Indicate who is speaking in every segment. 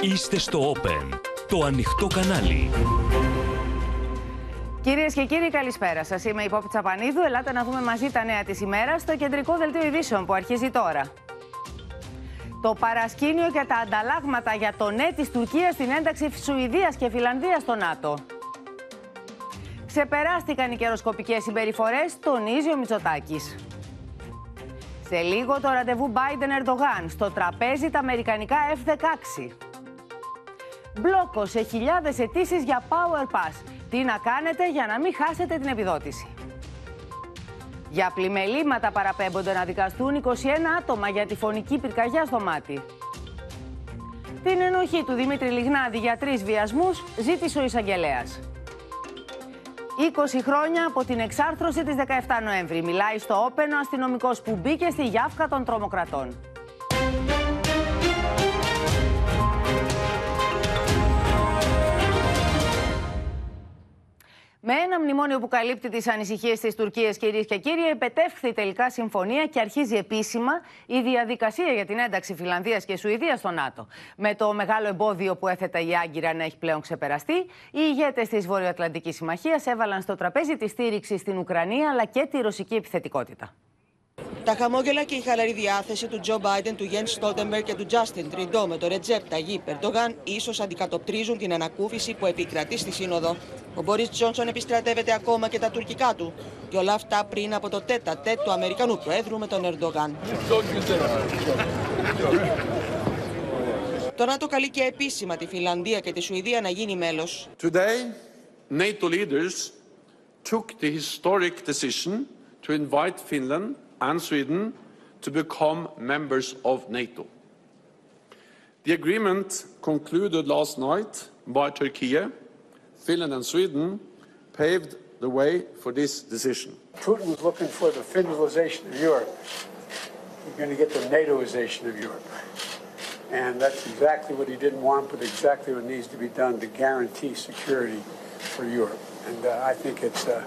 Speaker 1: Είστε στο Open, το ανοιχτό κανάλι.
Speaker 2: Κυρίες και κύριοι, καλησπέρα σας. Είμαι η Πόπη Τσαπανίδου. Ελάτε να δούμε μαζί τα νέα της ημέρας στο κεντρικό δελτίο ειδήσεων που αρχίζει τώρα. Το παρασκήνιο και τα ανταλλάγματα για το ναι της Τουρκίας στην ένταξη Σουηδίας και Φιλανδίας στο ΝΑΤΟ. Ξεπεράστηκαν οι καιροσκοπικές συμπεριφορές, τονίζει ο Μητσοτάκης. Σε λίγο το ραντεβού Biden-Ερντογάν, στο τραπέζι τα αμερικανικά F-16. Μπλόκο σε χιλιάδες αιτήσεις για Power Pass. Τι να κάνετε για να μην χάσετε την επιδότηση. Για πλημελήματα παραπέμπονται να δικαστούν 21 άτομα για τη φωνική πυρκαγιά στο μάτι. Την ενοχή του Δημήτρη Λιγνάδη για τρεις βιασμούς ζήτησε ο εισαγγελέας. 20 χρόνια από την εξάρθρωση της 17 Νοέμβρη. Μιλάει στο όπενο αστυνομικός που μπήκε στη γιάφκα των τρομοκρατών. Με ένα μνημόνιο που καλύπτει τις ανησυχίες της Τουρκίας, κυρίες και κύριοι, επετεύχθη τελικά συμφωνία και αρχίζει επίσημα η διαδικασία για την ένταξη Φιλανδίας και Σουηδίας στο ΝΑΤΟ. Με το μεγάλο εμπόδιο που έθετα η Άγκυρα να έχει πλέον ξεπεραστεί, οι ηγέτες της Βορειοατλαντικής Συμμαχίας έβαλαν στο τραπέζι τη στήριξη στην Ουκρανία αλλά και τη ρωσική επιθετικότητα.
Speaker 3: Τα χαμόγελα και η χαλαρή διάθεση του Τζο Μπάιντεν, του Γιέν Στόλτεμπερ και του Τζάστιν Τριντό με το Ρετζέπ Ταγί Περντογάν ίσως αντικατοπτρίζουν την ανακούφιση που επικρατεί στη Σύνοδο. Ο Μπόρις Τζόνσον επιστρατεύεται ακόμα και τα τουρκικά του. Και όλα αυτά πριν από το τέτα τέτ του Αμερικανού Προέδρου με τον Ερντογάν. Το ΝΑΤΟ καλεί και επίσημα τη Φιλανδία και τη Σουηδία να γίνει μέλος.
Speaker 4: Today, NATO leaders took the historic decision to invite Finland and Sweden to become members of NATO. The agreement concluded last night by Turkey, Finland and Sweden paved the way for this decision.
Speaker 5: Putin was looking for the Finlandization of Europe. You're going to get the NATOization of Europe. And that's exactly what he didn't want, but exactly what needs to be done to guarantee security for Europe. And uh, I think it's, uh,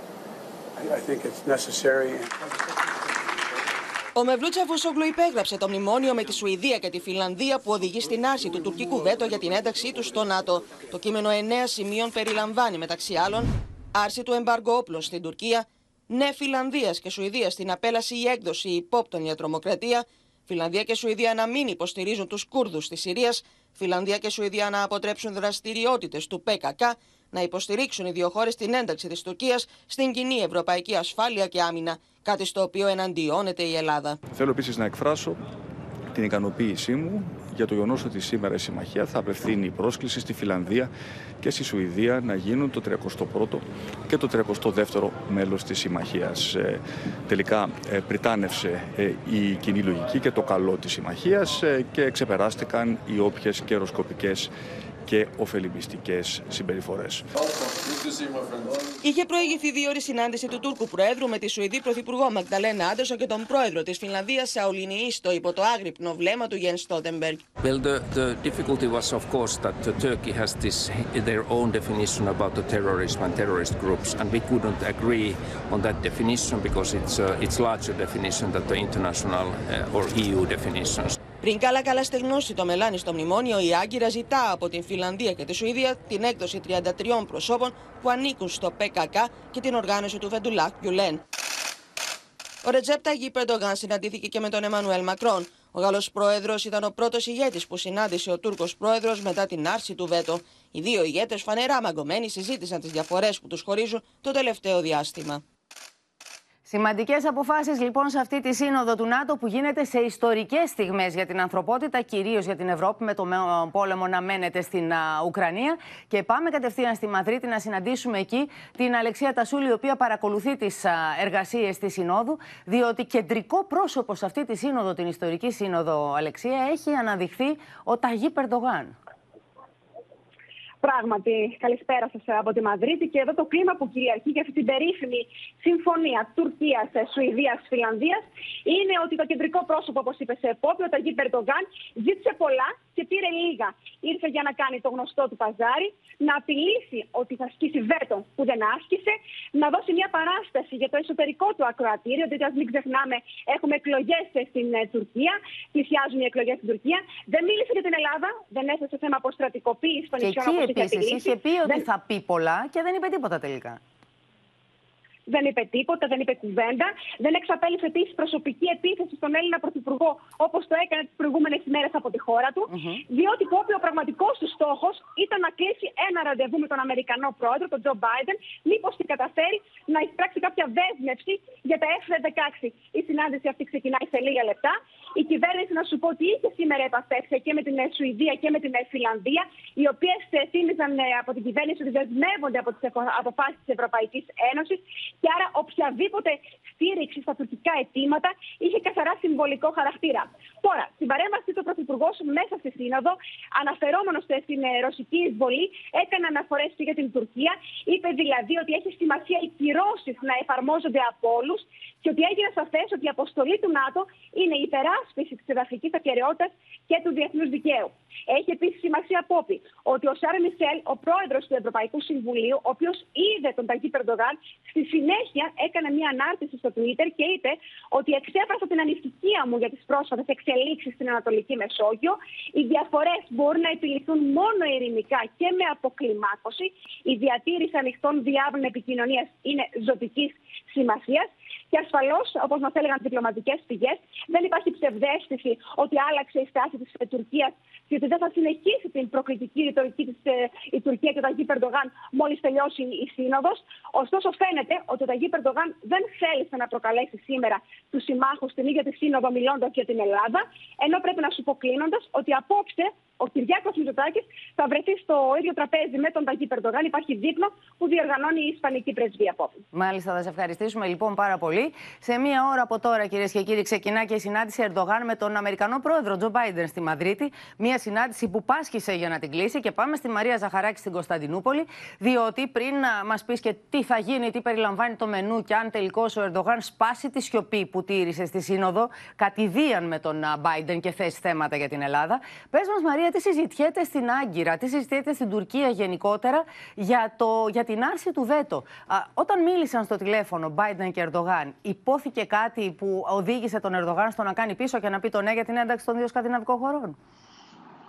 Speaker 5: I, I think it's necessary.
Speaker 3: Ο Μευλούτσα Βουσόγλου υπέγραψε το μνημόνιο με τη Σουηδία και τη Φιλανδία που οδηγεί στην άρση του τουρκικού βέτο για την ένταξή του στο ΝΑΤΟ. Το κείμενο 9 σημείων περιλαμβάνει μεταξύ άλλων άρση του εμπάργου όπλων στην Τουρκία, ναι Φιλανδίας και Σουηδίας στην απέλαση ή έκδοση υπόπτων για τρομοκρατία, Φιλανδία και Σουηδία να μην υποστηρίζουν τους Κούρδους της Συρίας, Φιλανδία και Σουηδία να αποτρέψουν δραστηριότητες του ΠΚΚ, να υποστηρίξουν οι δύο χώρες την ένταξη της Τουρκίας στην κοινή ευρωπαϊκή ασφάλεια και άμυνα, κάτι στο οποίο εναντιώνεται η Ελλάδα.
Speaker 6: Θέλω επίσης να εκφράσω την ικανοποίησή μου για το γεγονός ότι σήμερα η Συμμαχία θα απευθύνει πρόσκληση στη Φιλανδία και στη Σουηδία να γίνουν το 31ο και το 32ο μέλος της Συμμαχίας. Ε, τελικά ε, πριτάνευσε ε, η κοινή λογική και το καλό της Συμμαχίας ε, και ξεπεράστηκαν οι όποιες καιροσκοπικές και ωφελημιστικές συμπεριφορές.
Speaker 3: Είχε προηγηθεί δύο ώρη συνάντηση του Τούρκου Προέδρου με τη Σουηδή Πρωθυπουργό Μαγδαλένα Άντερσον και τον Πρόεδρο τη Φιλανδία Σαολίνη Ίστο υπό το άγρυπνο βλέμμα του Γιέν Στότεμπεργκ.
Speaker 7: Well, the, the difficulty was, of course, that uh, Turkey has this their own definition about the terrorism and terrorist groups, and we couldn't agree on that definition because it's uh, it's larger definition than the international uh, or EU definitions.
Speaker 3: Πριν καλά καλά στεγνώσει το μελάνι στο μνημόνιο, η Άγκυρα ζητά από την Φιλανδία και τη Σουηδία την έκδοση 33 προσώπων που ανήκουν στο ΠΚΚ και την οργάνωση του Βεντουλάχ Γιουλέν. Ο Ρετζέπτα Ταγί Περντογάν συναντήθηκε και με τον Εμμανουέλ Μακρόν. Ο Γάλλος πρόεδρος ήταν ο πρώτος ηγέτης που συνάντησε ο Τούρκος πρόεδρος μετά την άρση του βέτο. Οι δύο ηγέτες φανερά μαγκωμένοι συζήτησαν τις διαφορές που τους χωρίζουν το τελευταίο διάστημα.
Speaker 2: Σημαντικές αποφάσεις λοιπόν σε αυτή τη σύνοδο του ΝΑΤΟ που γίνεται σε ιστορικές στιγμές για την ανθρωπότητα, κυρίως για την Ευρώπη, με το πόλεμο να μένεται στην Ουκρανία. Και πάμε κατευθείαν στη Μαδρίτη να συναντήσουμε εκεί την Αλεξία Τασούλη, η οποία παρακολουθεί τις εργασίες της Συνόδου, διότι κεντρικό πρόσωπο σε αυτή τη σύνοδο, την ιστορική σύνοδο Αλεξία, έχει αναδειχθεί ο Ταγί Περντογάν.
Speaker 8: Πράγματι, καλησπέρα σας από τη Μαδρίτη. Και εδώ το κλίμα που κυριαρχεί για αυτή την περίφημη συμφωνία Τουρκία-Σουηδία-Φιλανδία είναι ότι το κεντρικό πρόσωπο, όπως είπε σε επόπτη, ο Ταγί Περντογκάν, ζήτησε πολλά και πήρε λίγα. Ήρθε για να κάνει το γνωστό του παζάρι, να απειλήσει ότι θα ασκήσει βέτο που δεν άσκησε, να δώσει μια παράσταση για το εσωτερικό του ακροατήριο, διότι ας μην ξεχνάμε, έχουμε εκλογές στην ε, Τουρκία, πλησιάζουν οι εκλογές στην Τουρκία. Δεν μίλησε για την Ελλάδα Ελλάδα, δεν έθεσε θέμα αποστρατικοποίησης των νησιών
Speaker 2: όπως είχε επίσης είχε πει ότι δεν... θα πει πολλά και δεν είπε τίποτα τελικά
Speaker 8: δεν είπε τίποτα, δεν είπε κουβέντα. Δεν εξαπέλυσε επίσης προσωπική επίθεση στον Έλληνα Πρωθυπουργό, όπως το έκανε τις προηγούμενες ημέρες από τη χώρα του. Mm-hmm. Διότι είπε ο πραγματικός του στόχος ήταν να κλείσει ένα ραντεβού με τον Αμερικανό πρόεδρο, τον Τζο Μπάιντεν, μήπως και καταφέρει να εισπράξει κάποια δέσμευση για τα F-16. Η συνάντηση αυτή ξεκινάει σε λίγα λεπτά. Η κυβέρνηση, να σου πω ότι είχε σήμερα επαφέ και με την Σουηδία και με την Φιλανδία, οι οποίες θύμιζαν ε, από την κυβέρνηση ότι δεσμεύονται από τις αποφάσεις της Ευρωπαϊκής Ένωσης και άρα οποιαδήποτε στήριξη στα τουρκικά αιτήματα είχε καθαρά συμβολικό χαρακτήρα. Τώρα, στην παρέμβαση του Πρωθυπουργό μέσα στη Σύνοδο, αναφερόμενος στην ε, ρωσική εισβολή, έκανε αναφορές για την Τουρκία. Είπε δηλαδή ότι έχει σημασία οι κυρώσεις να εφαρμόζονται από όλους και ότι έγινε σαφές ότι η αποστολή του ΝΑΤΟ είναι η υπεράσπιση της εδαφικής ακαιρεότητας και του διεθνούς δικαίου. Έχει επίσης σημασία απόπη ότι ο Σάρ Μισελ, ο πρόεδρος του Ευρωπαϊκού Συμβουλίου, ο οποίος είδε τον Ταγί Περντογάν, στη συνέχεια έκανε μια ανάρτηση στο Twitter και είπε ότι εξέφρασα την ανησυχία μου για τις πρόσφατες εξελίξεις στην Ανατολική Μεσόγειο. Οι διαφορές μπορούν να επιληθούν μόνο ειρηνικά και με αποκλιμάκωση. Η διατήρηση ανοιχτών διάβλων επικοινωνίας είναι ζωτικής σημασίας. Και ασφαλώς, όπως μας έλεγαν διπλωματικές πηγές, δεν υπάρχει ψευδέστηση ότι άλλαξε η στάση της Τουρκίας και ότι δεν θα συνεχίσει την προκλητική ρητορική της ε, η Τουρκία και ο Ταγί Περντογάν μόλις τελειώσει η Σύνοδος. Ωστόσο, φαίνεται ότι ο Ταγί Περντογάν δεν θέλησε να προκαλέσει σήμερα τους συμμάχους στην ίδια τη Σύνοδο μιλώντας για την Ελλάδα. Ενώ πρέπει να σου πω κλείνοντας ότι απόψε ο Κυριάκος Μητσοτάκης θα βρεθεί στο ίδιο τραπέζι με τον Ταγί Περντογάν. Υπάρχει δείπνο που διοργανώνει η Ισπανική Πρεσβεία απόψε.
Speaker 2: Μάλιστα, θα σε ευχαριστήσουμε λοιπόν πάρα πολύ. Σε μία ώρα από τώρα, κυρίες και κύριοι, ξεκινά και η συνάντηση Ερντογάν με τον Αμερικανό πρόεδρο Τζο Μπάιντεν στη Μαδρίτη. Μία συνάντηση που πάσχησε για να την κλείσει. Και πάμε στη Μαρία Ζαχαράκη στην Κωνσταντινούπολη, διότι πριν να μας πεις και τι θα γίνει, τι περιλαμβάνει το μενού και αν τελικώς ο Ερντογάν σπάσει τη σιωπή που τήρησε στη Σύνοδο, κατηδίαν με τον Μπάιντεν και θέσει θέματα για την Ελλάδα. Πες μας, Μαρία, τι συζητιέται στην Άγκυρα, τι συζητιέται στην Τουρκία γενικότερα για, το, για την άρση του βέτο; όταν μίλησαν στο τηλέφωνο Biden και Ερντογάν, υπόθηκε κάτι που οδήγησε τον Ερντογάν στο να κάνει πίσω και να πει το ναι για την ένταξη των δύο σκανδιναβικών χωρών.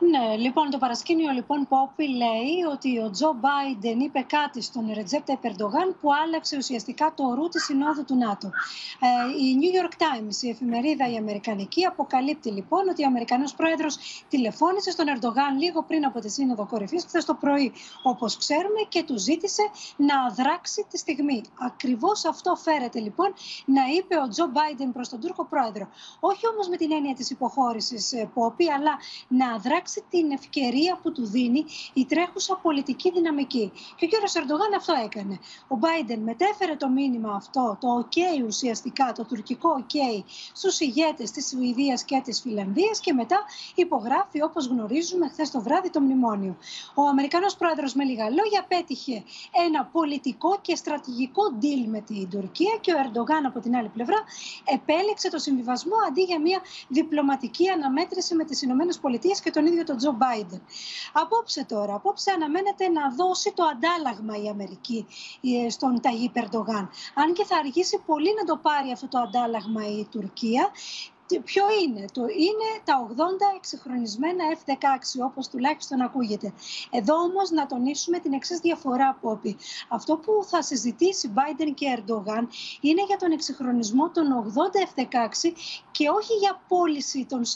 Speaker 9: Ναι, λοιπόν, το παρασκήνιο λοιπόν Πόπι λέει ότι ο Τζο Μπάιντεν είπε κάτι στον Ρετζέπτα Περντογάν που άλλαξε ουσιαστικά το ρου της συνόδου του ΝΑΤΟ. Ε, η New York Times, η εφημερίδα η Αμερικανική, αποκαλύπτει λοιπόν ότι ο Αμερικανός Πρόεδρος τηλεφώνησε στον Ερντογάν λίγο πριν από τη Σύνοδο Κορυφής, χθες το πρωί, όπως ξέρουμε, και του ζήτησε να δράξει τη στιγμή. Ακριβώς αυτό φέρεται λοιπόν να είπε ο Τζο Μπάιντεν προς τον Τούρκο Πρόεδρο. Όχι όμως με την έννοια της υποχώρησης, ε, Πόπι, αλλά να δράξει την ευκαιρία που του δίνει η τρέχουσα πολιτική δυναμική. Και ο κύριος Ερντογάν αυτό έκανε. Ο Μπάιντεν μετέφερε το μήνυμα αυτό, το OK ουσιαστικά, το τουρκικό OK, στους ηγέτες της Σουηδίας και της Φιλανδίας και μετά υπογράφει, όπως γνωρίζουμε, χθες το βράδυ το μνημόνιο. Ο Αμερικανός πρόεδρος, με λίγα λόγια, πέτυχε ένα πολιτικό και στρατηγικό deal με την Τουρκία και ο Ερντογάν από την άλλη πλευρά επέλεξε το συμβιβασμό αντί για μια διπλωματική αναμέτρηση με τις ΗΠΑ και τον ίδιο για τον Τζο Μπάιντεν. Απόψε τώρα, απόψε αναμένεται να δώσει το αντάλλαγμα η Αμερική ε, στον Ταγί Περντογάν. Αν και θα αργήσει πολύ να το πάρει αυτό το αντάλλαγμα η Τουρκία Ποιο είναι, το είναι τα 80 εξυγχρονισμένα F-16 όπως τουλάχιστον ακούγεται. Εδώ όμως να τονίσουμε την εξής διαφορά Πόπη. Αυτό που θα συζητήσει Biden και Ερντογάν είναι για τον εξυγχρονισμό των 80 F-16 και όχι για πώληση των 40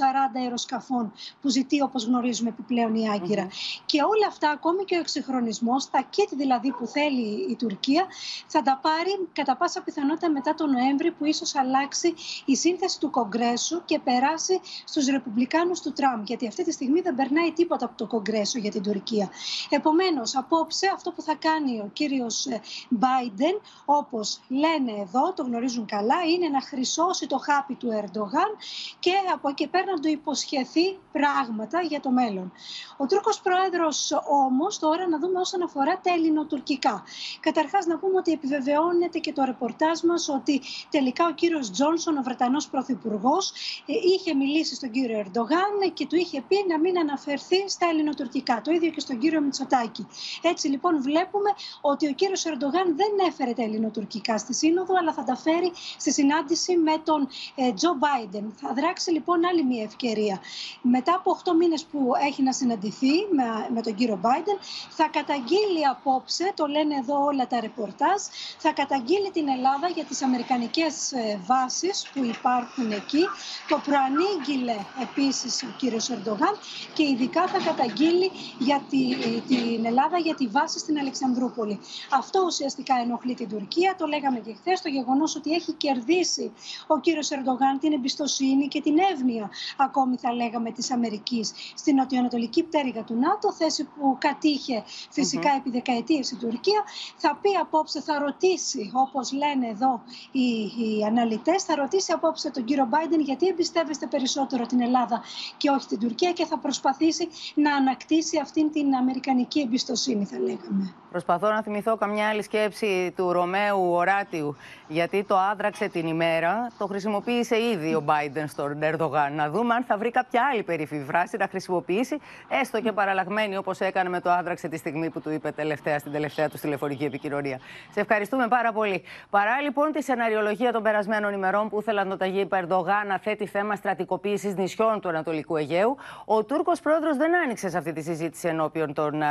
Speaker 9: αεροσκαφών που ζητεί όπως γνωρίζουμε επιπλέον η Άγκυρα. Και όλα αυτά, ακόμη και ο εξυγχρονισμός, τα kit δηλαδή που θέλει η Τουρκία, θα τα πάρει κατά πάσα πιθανότητα μετά τον Νοέμβρη που ίσως αλλάξει η σύνθεση του Κογκρέσου και περάσει στους Ρεπουμπλικάνους του Τραμπ, γιατί αυτή τη στιγμή δεν περνάει τίποτα από το Κογκρέσο για την Τουρκία. Επομένως, απόψε αυτό που θα κάνει ο κύριος ε, Biden, όπως λένε εδώ, το γνωρίζουν καλά, είναι να χρυσώσει το χάπι του Ερντογάν και από εκεί πέρα να του υποσχεθεί πράγματα για το μέλλον. Ο Τούρκος Πρόεδρος όμως, τώρα να δούμε όσον αφορά τα ελληνοτουρκικά. Καταρχάς να πούμε ότι επιβεβαιώνεται και το ρεπορτάζ μας ότι τελικά ο κύριος Τζόνσον, ο Βρετανός Πρωθυπουργός, ε, είχε μιλήσει στον κύριο Ερντογάν και του είχε πει να μην αναφερθεί στα ελληνοτουρκικά. Το ίδιο και στον κύριο Μητσοτάκη. Έτσι λοιπόν βλέπουμε ότι ο κύριος Ερντογάν δεν έφερε τα ελληνοτουρκικά στη Σύνοδο, αλλά θα τα φέρει στη συνάντηση με τον ε, Τζο Μπάιντεν. Θα δράξει λοιπόν άλλη μια ευκαιρία. Μετά από 8 μήνες που έχει να συναντηθεί με, με τον κύριο Μπάιντεν, θα καταγγείλει απόψε, το λένε εδώ όλα τα ρεπορτάζ, θα καταγγείλει την Ελλάδα για τις αμερικανικές ε, βάσεις που υπάρχουν εκεί. Το προανήγγειλε επίσης ο κύριος Ερντογάν και ειδικά θα καταγγείλει για τη, την Ελλάδα για τη βάση στην Αλεξανδρούπολη. Αυτό ουσιαστικά ενοχλεί την Τουρκία. Το λέγαμε και χθες. Το γεγονός ότι έχει κερδίσει ο κύριος Ερντογάν την εμπιστοσύνη και την εύνοια, ακόμη θα λέγαμε, της Αμερικής στην νοτιοανατολική πτέρυγα του ΝΑΤΟ, θέση που κατήχε φυσικά επί δεκαετίες η Τουρκία. Θα πει απόψε, θα ρωτήσει, όπως λένε εδώ οι, οι αναλυτές, θα ρωτήσει απόψε τον κύριο Μπάιντεν γιατί εμπιστεύεστε περισσότερο την Ελλάδα και όχι την Τουρκία και θα προσπαθήσει να ανακτήσει αυτήν την αμερικανική εμπιστοσύνη, θα λέγαμε.
Speaker 2: Προσπαθώ να θυμηθώ καμιά άλλη σκέψη του Ρωμαίου Οράτιου, γιατί το άδραξε την ημέρα. Το χρησιμοποίησε ήδη ο Μπάιντεν στον Ερντογάν. Να δούμε αν θα βρει κάποια άλλη περίφημη φράση να χρησιμοποιήσει, έστω και παραλλαγμένη, όπως έκανε με το άδραξε τη στιγμή που του είπε τελευταία στην τελευταία του τηλεφωνική επικοινωνία. Σε ευχαριστούμε πάρα πολύ. Παρά λοιπόν τη σεναριολογία των περασμένων ημερών που ήθελαν το Ταγί Ερντογάν να θέτει θέμα στρατικοποίησης νησιών του Ανατολικού Αιγαίου, ο Τούρκος πρόεδρος δεν άνοιξε σε αυτή τη συζήτηση ενώπιον των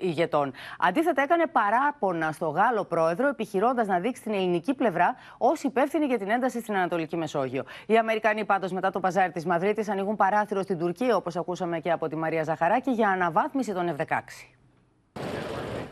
Speaker 2: ηγετών. Αντίθετα, έκανε παράπονα στο Γάλλο πρόεδρο, επιχειρώντας να δείξει την ελληνική πλευρά ως υπεύθυνη για την ένταση στην Ανατολική Μεσόγειο. Οι Αμερικανοί, πάντως, μετά το παζάρι της Μαδρίτης, ανοίγουν παράθυρο στην Τουρκία, όπως ακούσαμε και από τη Μαρία Ζαχαράκη, για αναβάθμιση των F-16.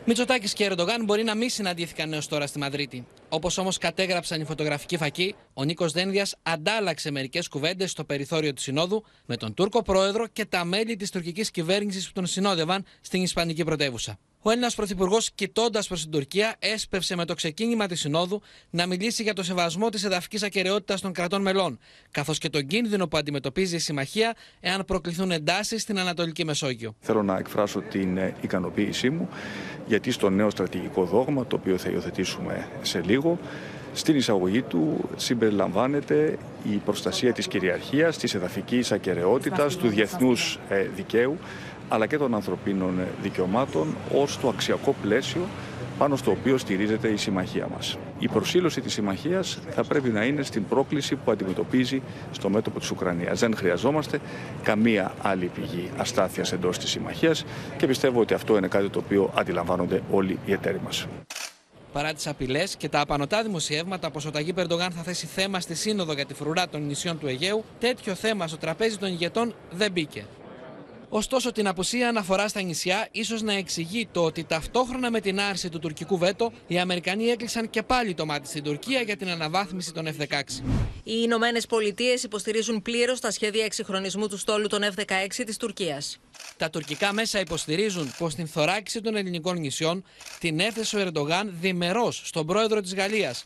Speaker 10: Μητσοτάκης και Ερντογάν μπορεί να μην συναντήθηκαν έως τώρα στη Μαδρίτη. Όπως όμως κατέγραψαν οι φωτογραφικοί φακοί, ο Νίκος Δένδιας αντάλλαξε μερικές κουβέντες στο περιθώριο του Συνόδου με τον Τούρκο πρόεδρο και τα μέλη της τουρκικής κυβέρνησης που τον συνόδευαν στην Ισπανική πρωτεύουσα. Ο Έλληνας Πρωθυπουργός, κοιτώντας προς την Τουρκία, έσπευσε με το ξεκίνημα της Συνόδου να μιλήσει για το σεβασμό της εδαφικής ακαιρεότητας των κρατών μελών, καθώς και τον κίνδυνο που αντιμετωπίζει η συμμαχία εάν προκληθούν εντάσεις στην Ανατολική Μεσόγειο.
Speaker 6: Θέλω να εκφράσω την ε, ικανοποίησή μου, γιατί στο νέο στρατηγικό δόγμα, το οποίο θα υιοθετήσουμε σε λίγο, στην εισαγωγή του συμπεριλαμβάνεται η προστασία της κυριαρχίας, της εδαφικής ακαιρεότητας, του διεθνούς ε, δικαίου, αλλά και των ανθρωπίνων δικαιωμάτων ως το αξιακό πλαίσιο πάνω στο οποίο στηρίζεται η συμμαχία μας. Η προσήλωση της συμμαχίας θα πρέπει να είναι στην πρόκληση που αντιμετωπίζει στο μέτωπο της Ουκρανίας. Δεν χρειαζόμαστε καμία άλλη πηγή αστάθειας εντός της συμμαχίας και πιστεύω ότι αυτό είναι κάτι το οποίο αντιλαμβάνονται όλοι οι εταίροι μας.
Speaker 10: Παρά τις απειλές και τα απανοτά δημοσιεύματα πω ο Ταγί Περντογάν θα θέσει θέμα στη Σύνοδο για τη φρουρά των νησιών του Αιγαίου, τέτοιο θέμα στο τραπέζι των ηγετών δεν μπήκε. Ωστόσο, την απουσία αναφορά στα νησιά ίσως να εξηγεί το ότι ταυτόχρονα με την άρση του τουρκικού βέτο, οι Αμερικανοί έκλεισαν και πάλι το μάτι στην Τουρκία για την αναβάθμιση των F-16.
Speaker 11: Οι Ηνωμένε Πολιτείες υποστηρίζουν πλήρως τα σχέδια εξυγχρονισμού του στόλου των F-16 της Τουρκίας.
Speaker 10: Τα τουρκικά μέσα υποστηρίζουν πως την θωράκιση των ελληνικών νησιών την έθεσε ο Ερντογάν διμερός στον πρόεδρο της Γαλλίας,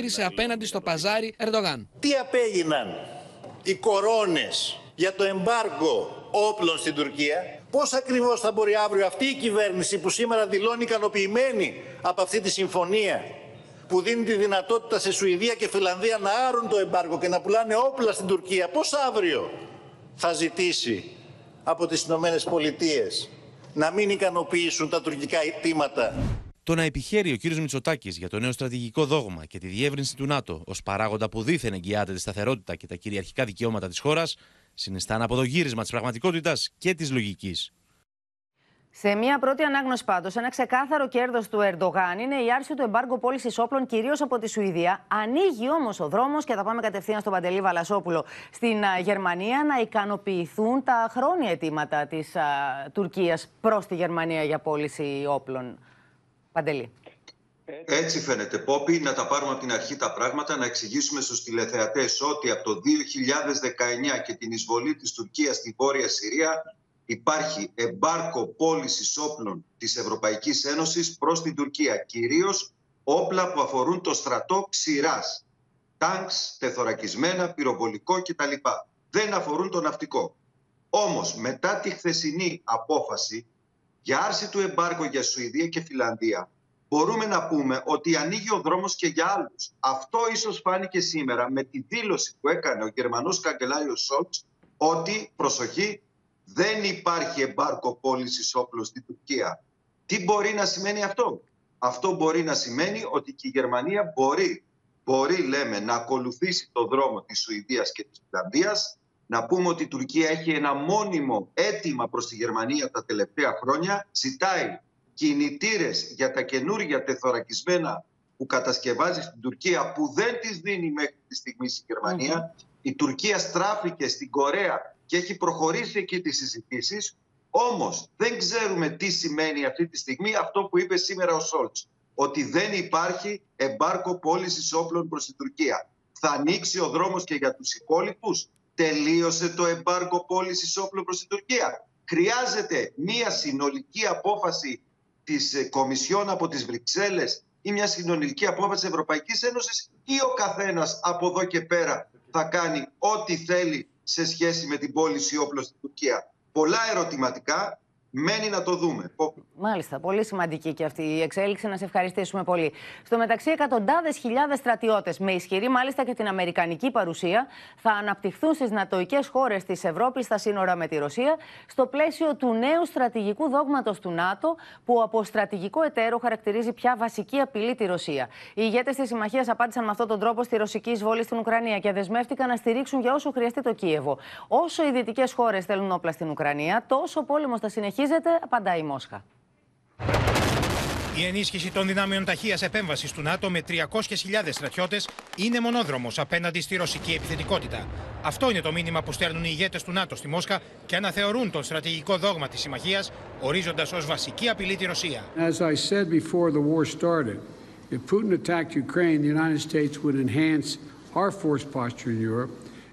Speaker 10: τήρησε απέναντι στο παζάρι Ερντογάν.
Speaker 12: Τι απέγιναν οι κορώνες για το εμπάργκο όπλων στην Τουρκία; Πώς ακριβώς θα μπορεί αύριο αυτή η κυβέρνηση που σήμερα δηλώνει ικανοποιημένη από αυτή τη συμφωνία που δίνει τη δυνατότητα σε Σουηδία και Φιλανδία να άρουν το εμπάργκο και να πουλάνε όπλα στην Τουρκία. Πώς αύριο θα ζητήσει από τις Ηνωμένες Πολιτείες να μην ικανοποιήσουν τα τουρκικά αιτήματα.
Speaker 13: Το να επιχαίρει ο κ. Μητσοτάκης για το νέο στρατηγικό δόγμα και τη διεύρυνση του ΝΑΤΟ ως παράγοντα που δίθεν εγγυάται τη σταθερότητα και τα κυριαρχικά δικαιώματα της χώρας, συνιστά ένα αποδογύρισμα της πραγματικότητας και της λογικής.
Speaker 2: Σε μια πρώτη ανάγνωση, πάντως, ένα ξεκάθαρο κέρδος του Ερντογάν είναι η άρση του εμπάργκο πώλησης όπλων, κυρίως από τη Σουηδία. Ανοίγει όμως ο δρόμος, και θα πάμε κατευθείαν στον Παντελή Βαλασόπουλο, στην Γερμανία, να ικανοποιηθούν τα χρόνια αιτήματα της Τουρκίας προς τη Γερμανία για πώληση όπλων. Παντελή.
Speaker 14: Έτσι φαίνεται, Πόπη, να τα πάρουμε από την αρχή τα πράγματα, να εξηγήσουμε στους τηλεθεατές ότι από το 2019 και την εισβολή της Τουρκίας στη Βόρεια Συρία υπάρχει εμπάρκο πώλησης όπλων της Ευρωπαϊκής Ένωσης προς την Τουρκία, κυρίως όπλα που αφορούν το στρατό ξηράς, τάγκς, τεθωρακισμένα, πυροβολικό κτλ. Δεν αφορούν το ναυτικό. Όμως μετά τη χθεσινή απόφαση για άρση του εμπάρκου για Σουηδία και Φιλανδία μπορούμε να πούμε ότι ανοίγει ο δρόμος και για άλλους. Αυτό ίσως φάνηκε σήμερα με τη δήλωση που έκανε ο Γερμανός καγκελάριος Σόλτς ότι, προσοχή, δεν υπάρχει εμπάρκο πώλησης όπλων στην Τουρκία. Τι μπορεί να σημαίνει αυτό; Αυτό μπορεί να σημαίνει ότι και η Γερμανία μπορεί, μπορεί λέμε, να ακολουθήσει το δρόμο της Σουηδίας και της Φιλανδίας να πούμε ότι η Τουρκία έχει ένα μόνιμο αίτημα προς τη Γερμανία τα τελευταία χρόνια. Ζητάει κινητήρες για τα καινούργια τεθωρακισμένα που κατασκευάζει στην Τουρκία που δεν τις δίνει μέχρι τη στιγμή η Γερμανία. Η Τουρκία στράφηκε στην Κορέα και έχει προχωρήσει εκεί τις συζητήσεις. Όμως δεν ξέρουμε τι σημαίνει αυτή τη στιγμή αυτό που είπε σήμερα ο Σόλτς. Ότι δεν υπάρχει εμπάρκο πώλησης όπλων προς την Τουρκία. Θα ανοίξει ο δρόμος και για τους υπόλοιπους; Τελείωσε το εμπάργκο πώλησης όπλων προς την Τουρκία. Χρειάζεται μία συνολική απόφαση της ε, Κομισιόν από τις Βρυξέλλες ή μια συνολική απόφαση Ευρωπαϊκής Ένωσης ή ο καθένας από εδώ και πέρα θα κάνει ό,τι θέλει σε σχέση με την πώληση όπλων στην Τουρκία. Πολλά ερωτηματικά Μένει να το δούμε.
Speaker 2: Μάλιστα. Πολύ σημαντική και αυτή η εξέλιξη. Να σε ευχαριστήσουμε πολύ. Στο μεταξύ, εκατοντάδες χιλιάδες στρατιώτες, με ισχυρή μάλιστα και την Αμερικανική παρουσία, θα αναπτυχθούν στις νατοικέ χώρες της Ευρώπης στα σύνορα με τη Ρωσία, στο πλαίσιο του νέου στρατηγικού δόγματος του ΝΑΤΟ, που από στρατηγικό εταίρο χαρακτηρίζει πια βασική απειλή τη Ρωσία. Οι ηγέτες της συμμαχίας απάντησαν με αυτόν τον τρόπο στη ρωσική εισβολή στην Ουκρανία και δεσμεύτηκαν να στηρίξουν για όσο χρειαστεί το Κίεβο. Όσο οι δυτικές χώρες θέλουν όπλα στην Ουκρανία, τόσο ο πόλεμος θα συνεχίσει συνεχίζεται, απαντάει η Μόσχα.
Speaker 15: Η ενίσχυση των δυνάμεων ταχείας επέμβασης του ΝΑΤΟ με 300.000 στρατιώτες είναι μονόδρομος απέναντι στη ρωσική επιθετικότητα. Αυτό είναι το μήνυμα που στέλνουν οι ηγέτες του ΝΑΤΟ στη Μόσχα και αναθεωρούν τον στρατηγικό δόγμα της συμμαχίας, ορίζοντας ως βασική απειλή τη Ρωσία.
Speaker 5: As I said before the war started, if Putin attacked Ukraine, the United States would enhance our force posture in Europe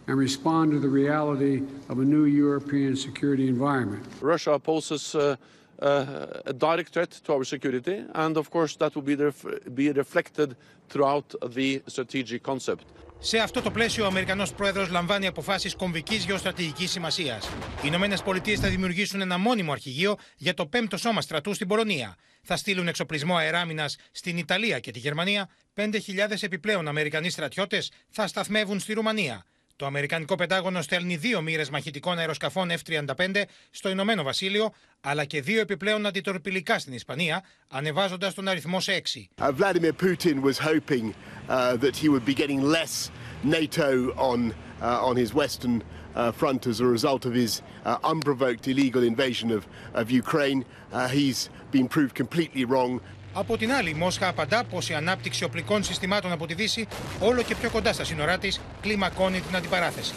Speaker 5: and respond to the reality of a new European security environment.
Speaker 4: Russia poses uh, uh, a direct threat to our security, and of course that will be, ref be reflected throughout the strategic concept.
Speaker 15: Σε αυτό το πλαίσιο, ο Αμερικανός πρόεδρος λαμβάνει αποφάσεις κομβικής γεωστρατηγικής σημασίας. Οι Ηνωμένες Πολιτείες θα δημιουργήσουν ένα μόνιμο αρχηγείο για το 5ο Σώμα Στρατού στην Πολωνία. Θα στείλουν εξοπλισμό αεράμινα στην Ιταλία και τη Γερμανία. 5.000 επιπλέον Αμερικανοί στρατιώτες θα σταθμεύουν στη Ρουμανία. Το Αμερικανικό Πεντάγωνο στέλνει δύο μοίρες μαχητικών αεροσκαφών F-35 στο Ηνωμένο Βασίλειο, αλλά και δύο επιπλέον αντιτορπιλικά στην Ισπανία, ανεβάζοντας τον αριθμό σε έξι.
Speaker 16: Βλάντιμίρ Πούτιν illegal invasion of Ukraine. Completely wrong.
Speaker 15: Από την άλλη, η Μόσχα απαντά πω η ανάπτυξη οπλικών συστημάτων από τη Δύση, όλο και πιο κοντά στα σύνορά τη, κλιμακώνει την αντιπαράθεση.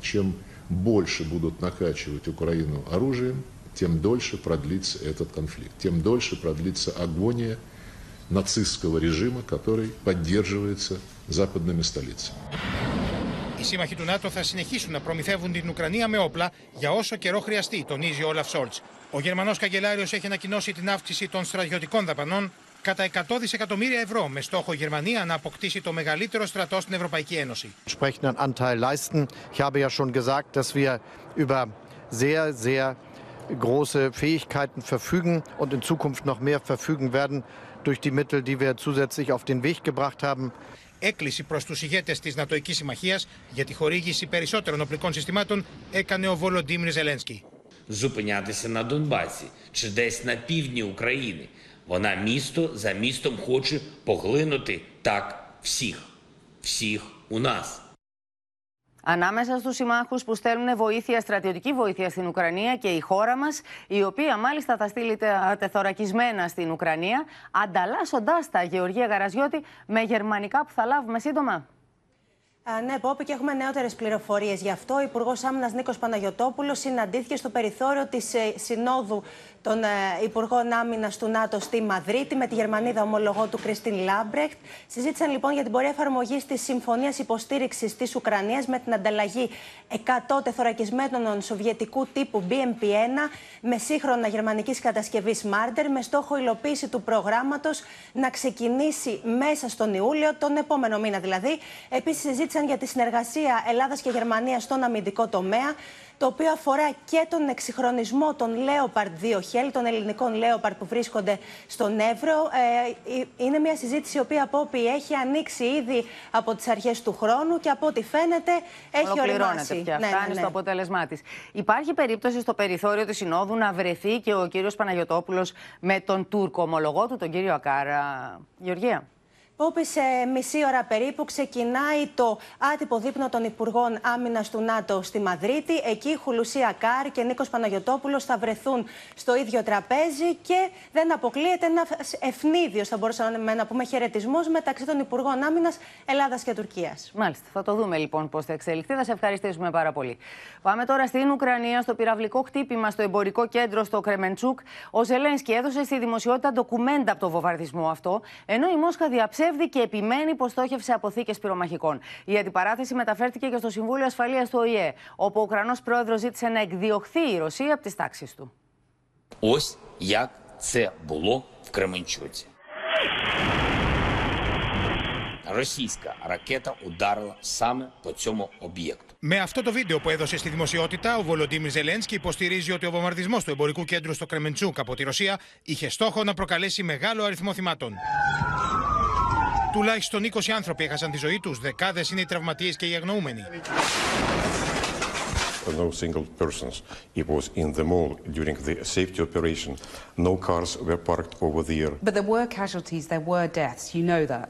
Speaker 17: Чем больше будут накачивать Украину оружием, тем дольше продлится этот конфликт, тем дольше продлится агония нацистского режима, который поддерживается западными столицами.
Speaker 15: Οι σύμμαχοι του ΝΑΤΟ θα συνεχίσουν να προμηθεύουν την Ουκρανία με όπλα για όσο καιρό χρειαστεί, τονίζει ο Όλαφ Σόλτ. Ο Γερμανός καγκελάριος έχει ανακοινώσει την αύξηση των στρατιωτικών δαπανών κατά 100 δισεκατομμύρια ευρώ με στόχο η Γερμανία να αποκτήσει το μεγαλύτερο στρατό στην Ευρωπαϊκή Ένωση.
Speaker 18: Entsprechenden Anteil leisten. Ich habe ja schon gesagt, dass wir über sehr, sehr große Fähigkeiten verfügen und in Zukunft noch mehr verfügen werden durch die Mittel, die wir zusätzlich auf den Weg gebracht haben.
Speaker 15: Έκκληση προς τους ηγέτες της Νατοική Συμμαχίας για τη χορήγηση περισσότερων οπλικών συστημάτων έκανε ο Βολοντίμιρ Ζελένσκι
Speaker 19: Зупинятися на Донбасі чи десь на півдні України. Вона місто за містом хоче поглинути так всіх, всіх у нас.
Speaker 2: Ανάμεσα στου συμμάχου που στέλνουν βοήθεια, στρατιωτική βοήθεια στην Ουκρανία και η χώρα μα, η οποία μάλιστα θα στείλει τεθωρακισμένα στην Ουκρανία, ανταλλάσσοντά τα, Γεωργία Γαραζιώτη, με γερμανικά που θα λάβουμε σύντομα.
Speaker 20: Ναι, Πόπη, και έχουμε νεότερες πληροφορίες γι' αυτό. Ο Υπουργός Άμυνας Νίκος Παναγιοτόπουλος συναντήθηκε στο περιθώριο της ε, Συνόδου των ε, Υπουργών Άμυνας του ΝΑΤΟ στη Μαδρίτη με τη Γερμανίδα ομολογό του Κριστίν Λάμπρεχτ. Συζήτησαν λοιπόν για την πορεία εφαρμογής της Συμφωνίας Υποστήριξης της Ουκρανίας με την ανταλλαγή 100 τεθωρακισμένων σοβιετικού τύπου BMP-1 με σύγχρονα γερμανικής κατασκευής Marder με στόχο υλοποίηση του προγράμματος να ξεκινήσει μέσα στον Ιούλιο, τον επόμενο μήνα δηλαδή. Επίσης, συζήτησαν για τη συνεργασία Ελλάδας και Γερμανίας στον αμυντικό τομέα το οποίο αφορά και τον εξυγχρονισμό των Leopard 2 Hell, των ελληνικών Leopard που βρίσκονται στον Εύρο. Ε, είναι μια συζήτηση η οποία από όποιοι έχει ανοίξει ήδη από τις αρχές του χρόνου και από ό,τι φαίνεται έχει οριμάσει.
Speaker 2: πια, ναι, φτάνει ναι, ναι. στο αποτέλεσμά της. Υπάρχει περίπτωση στο περιθώριο της Συνόδου να βρεθεί και ο κύριος Παναγιωτόπουλος με τον Τούρκο ομολογό του, τον κύριο Ακάρ. Γεωργία.
Speaker 20: Όπου σε μισή ώρα περίπου ξεκινάει το άτυπο δείπνο των Υπουργών Άμυνας του ΝΑΤΟ στη Μαδρίτη. Εκεί ο Χουλουσί Ακάρ και Νίκος Παναγιοτόπουλος θα βρεθούν στο ίδιο τραπέζι και δεν αποκλείεται ένα αιφνίδιο, θα μπορούσαμε να πούμε, χαιρετισμός μεταξύ των Υπουργών Άμυνας Ελλάδας και Τουρκίας.
Speaker 2: Μάλιστα. Θα το δούμε λοιπόν πώς θα εξελιχθεί. Θα σε ευχαριστούμε πάρα πολύ. Πάμε τώρα στην Ουκρανία, στο πυραυλικό χτύπημα στο εμπορικό κέντρο στο Κρεμεντσούκ. Ο Ζελένσκι έδωσε στη δημοσιότητα ντοκουμέντα από το βομβαρδισμό αυτό, ενώ η Μόσχα διαψεύδει ψεύδει και επιμένει πω στόχευσε αποθήκε πυρομαχικών. Η αντιπαράθεση μεταφέρθηκε και στο Συμβούλιο Ασφαλεία του ΟΗΕ, όπου ο Ουκρανό πρόεδρο ζήτησε να εκδιωχθεί η Ρωσία από τι τάξει του.
Speaker 21: Ось як це було в Кременчуці. Російська ракета ударила саме по цьому об'єкту.
Speaker 15: Με αυτό το βίντεο που έδωσε στη δημοσιότητα, ο Βολοντίμιρ Ζελένσκι υποστηρίζει ότι ο βομβαρδισμό του εμπορικού κέντρου στο Κρεμεντσούκ από τη Ρωσία είχε στόχο να προκαλέσει μεγάλο αριθμό θυμάτων. Τουλάχιστον 20 άνθρωποι έχασαν τη ζωή τους, δεκάδες είναι οι τραυματίες και οι αγνοούμενοι.
Speaker 22: No single persons. It was in the mall during the safety operation. No cars were parked over there.
Speaker 23: But there were casualties, there were deaths. You know that.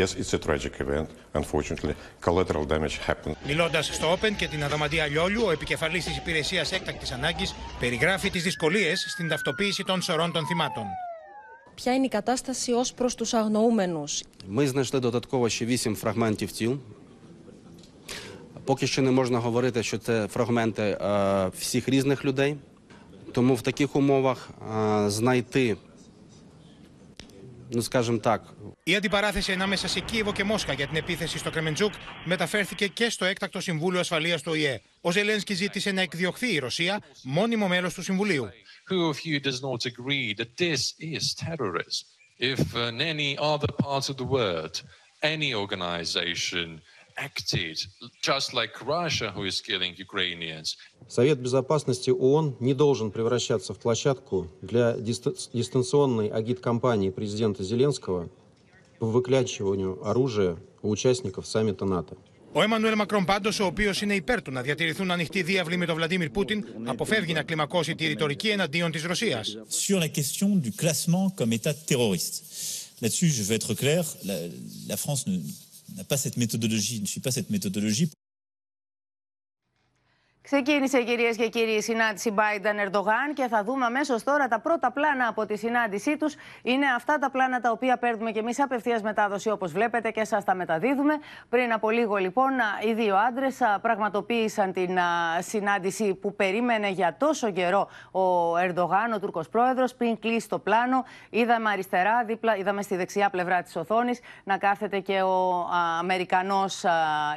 Speaker 22: Yes, it's a tragic event. Unfortunately, collateral damage happened.
Speaker 15: Μιλώντας στο Open και την Αδαμαντία Λιόλιου, ο επικεφαλής της Υπηρεσίας Έκτακτης Ανάγκης περιγράφει τις δυσκολίες στην ταυτοποίηση των σωρών των θυμάτων
Speaker 24: ποια είναι η κατάσταση ως προς τους αγνοούμενους.
Speaker 25: Ми знайшли додатково ще вісім фрагментів тіл. Поки що не можна говорити, що це фрагменти е, всіх різних людей. Тому в таких умовах е, знайти, ну скажімо так.
Speaker 15: Η αντιπαράθεση ανάμεσα σε Κίεβο και Μόσχα για την επίθεση στο Κρεμεντζούκ μεταφέρθηκε και στο έκτακτο Συμβούλιο Ασφαλείας του ΟΗΕ. Ο Ζελένσκι ζήτησε να εκδιωχθεί η Ρωσία, μόνιμο μέλος του Συμβουλίου.
Speaker 26: Who of you does not agree that this is terrorism? If in any other parts of the world, any organization acted just like Russia, who is killing Ukrainians.
Speaker 27: Совет Безопасности ООН не должен превращаться в площадку для дистанционной агит-кампании президента Зеленского по выклячиванию оружия у участников саммита НАТО.
Speaker 15: Ο Εμμανουέλ Μακρόν, πάντως, ο οποίος είναι υπέρ του να διατηρηθούν ανοιχτοί διάβλοι με τον Βλαντίμιρ Πούτιν, αποφεύγει να κλιμακώσει τη ρητορική εναντίον της Ρωσίας.
Speaker 28: Sur la question du classement comme État terroriste. Là-dessus, je veux être clair, la, la France n'a pas cette méthodologie, ne suit pas cette méthodologie.
Speaker 2: Ξεκίνησε κυρίες και κύριοι η συνάντηση Biden-Ερντογάν και θα δούμε αμέσως τώρα τα πρώτα πλάνα από τη συνάντησή τους. Είναι αυτά τα πλάνα τα οποία παίρνουμε και εμείς απευθείας μετάδοση όπως βλέπετε και σας τα μεταδίδουμε. Πριν από λίγο λοιπόν οι δύο άντρες πραγματοποίησαν την συνάντηση που περίμενε για τόσο καιρό ο Ερντογάν, ο Τούρκος πρόεδρος. Πριν κλείσει το πλάνο, είδαμε αριστερά, δίπλα, είδαμε στη δεξιά πλευρά της οθόνης να κάθεται και ο Αμερικανός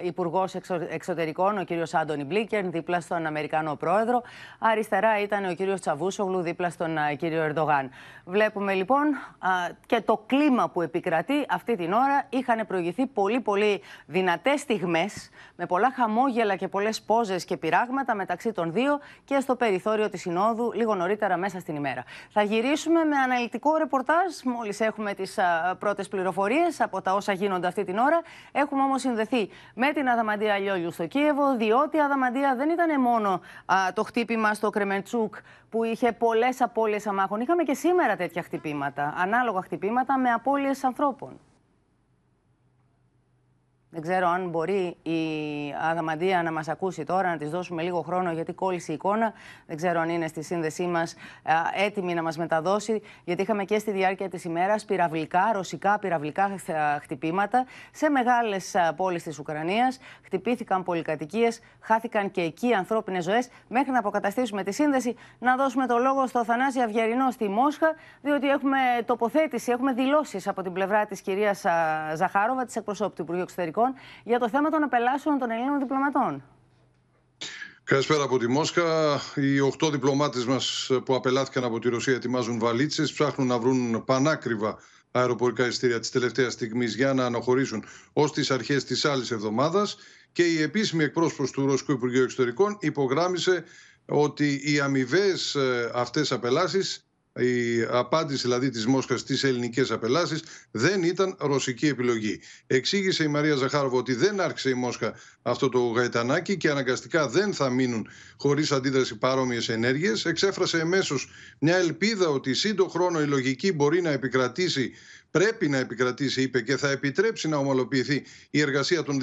Speaker 2: Υπουργός Εξωτερικών, ο κ. Άντωνι Μπλίκερν, δίπλα στον Αμερικανό πρόεδρο. Αριστερά ήταν ο κύριος Τσαβούσογλου δίπλα στον κύριο Ερντογάν. Βλέπουμε λοιπόν και το κλίμα που επικρατεί αυτή την ώρα. Είχαν προηγηθεί πολύ πολύ δυνατές στιγμές με πολλά χαμόγελα και πολλές πόζες και πειράγματα μεταξύ των δύο και στο περιθώριο της Συνόδου λίγο νωρίτερα μέσα στην ημέρα. Θα γυρίσουμε με αναλυτικό ρεπορτάζ μόλις έχουμε τις πρώτες πληροφορίες από τα όσα γίνονται αυτή την ώρα. Έχουμε όμως συνδεθεί με την Αδαμαντία Λιόλιου στο Κίεβο διότι η Αδαμαντία δεν ήταν μόνο το χτύπημα στο Κρεμεντσούκ που είχε πολλές απώλειες αμάχων. Είχαμε και σήμερα τέτοια χτυπήματα, ανάλογα χτυπήματα με απώλειες ανθρώπων. Δεν ξέρω αν μπορεί η Αγαμαντία να μας ακούσει τώρα, να της δώσουμε λίγο χρόνο γιατί κόλλησε η εικόνα. Δεν ξέρω αν είναι στη σύνδεσή μας έτοιμη να μας μεταδώσει, γιατί είχαμε και στη διάρκεια της ημέρας πυραυλικά, ρωσικά πυραυλικά χτυπήματα σε μεγάλες πόλεις της Ουκρανίας. Χτυπήθηκαν πολυκατοικίες, χάθηκαν και εκεί ανθρώπινες ζωές. Μέχρι να αποκαταστήσουμε τη σύνδεση, να δώσουμε το λόγο στο Θανάση Αυγερινό στη Μόσχα, διότι έχουμε τοποθέτηση, έχουμε δηλώσεις από την πλευρά της κυρίας Ζαχάροβα, της εκπροσώπου του Υπουργείου Εξωτερικών για το θέμα των απελάσεων των Ελλήνων διπλωματών.
Speaker 29: Καλησπέρα από τη Μόσχα. Οι οχτώ διπλωμάτες μας που απελάθηκαν από τη Ρωσία ετοιμάζουν βαλίτσες, ψάχνουν να βρουν πανάκριβα αεροπορικά ειστήρια της τελευταίας στιγμής για να αναχωρήσουν ως τις αρχές της άλλης εβδομάδας. Και η επίσημη εκπρόσωπος του Ρωσικού Υπουργείου Εξωτερικών υπογράμμισε ότι οι αμοιβές ε, αυτές απελάσεις η απάντηση δηλαδή της Μόσχας στις ελληνικές απελάσεις δεν ήταν ρωσική επιλογή. Εξήγησε η Μαρία Ζαχάροβα ότι δεν άρχισε η Μόσχα αυτό το γαϊτανάκι και αναγκαστικά δεν θα μείνουν χωρίς αντίδραση παρόμοιες ενέργειες. Εξέφρασε εμέσως μια ελπίδα ότι σύντο χρόνο η λογική μπορεί να επικρατήσει πρέπει να επικρατήσει, είπε, και θα επιτρέψει να ομαλοποιηθεί η εργασία των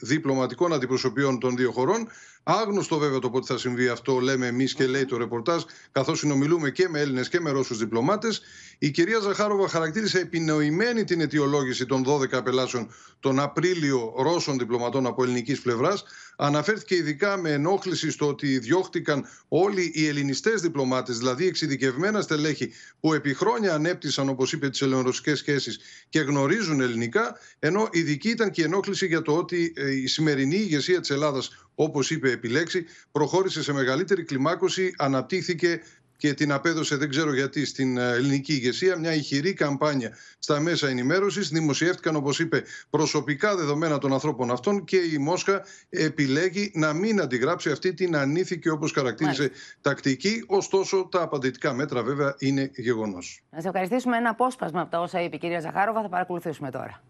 Speaker 29: διπλωματικών αντιπροσωπιών των δύο χωρών. Άγνωστο βέβαια το πότε θα συμβεί αυτό, λέμε εμείς και λέει το ρεπορτάζ, καθώς συνομιλούμε και με Έλληνες και με Ρώσους διπλωμάτες. Η κυρία Ζαχάροβα χαρακτήρισε επινοημένη την αιτιολόγηση των 12 απελάσεων τον Απρίλιο Ρώσων διπλωματών από ελληνικής πλευράς. Αναφέρθηκε ειδικά με ενόχληση στο ότι διώχτηκαν όλοι οι ελληνιστές διπλωμάτες, δηλαδή εξειδικευμένα στελέχη που επί χρόνια ανέπτυσαν, όπως είπε, τι ελληνορωσικέ σχέσεις και γνωρίζουν ελληνικά. Ενώ ειδική ήταν και η ενόχληση για το ότι ε, η σημερινή ηγεσία της Ελλάδας, όπως είπε επιλέξει, προχώρησε σε μεγαλύτερη κλιμάκωση, αναπτύχθηκε και την απέδωσε, δεν ξέρω γιατί, στην ε, ελληνική ηγεσία μια ηχηρή καμπάνια στα μέσα ενημέρωσης. Δημοσιεύτηκαν, όπως είπε, προσωπικά δεδομένα των ανθρώπων αυτών και η Μόσχα επιλέγει να μην αντιγράψει αυτή την ανήθικη, όπως χαρακτήρισε, τακτική. Ωστόσο, τα απαντητικά μέτρα βέβαια είναι γεγονός.
Speaker 2: Να σε ευχαριστήσουμε ένα απόσπασμα από τα όσα είπε η κυρία Ζαχάροβα. Θα παρακολουθήσουμε τώρα.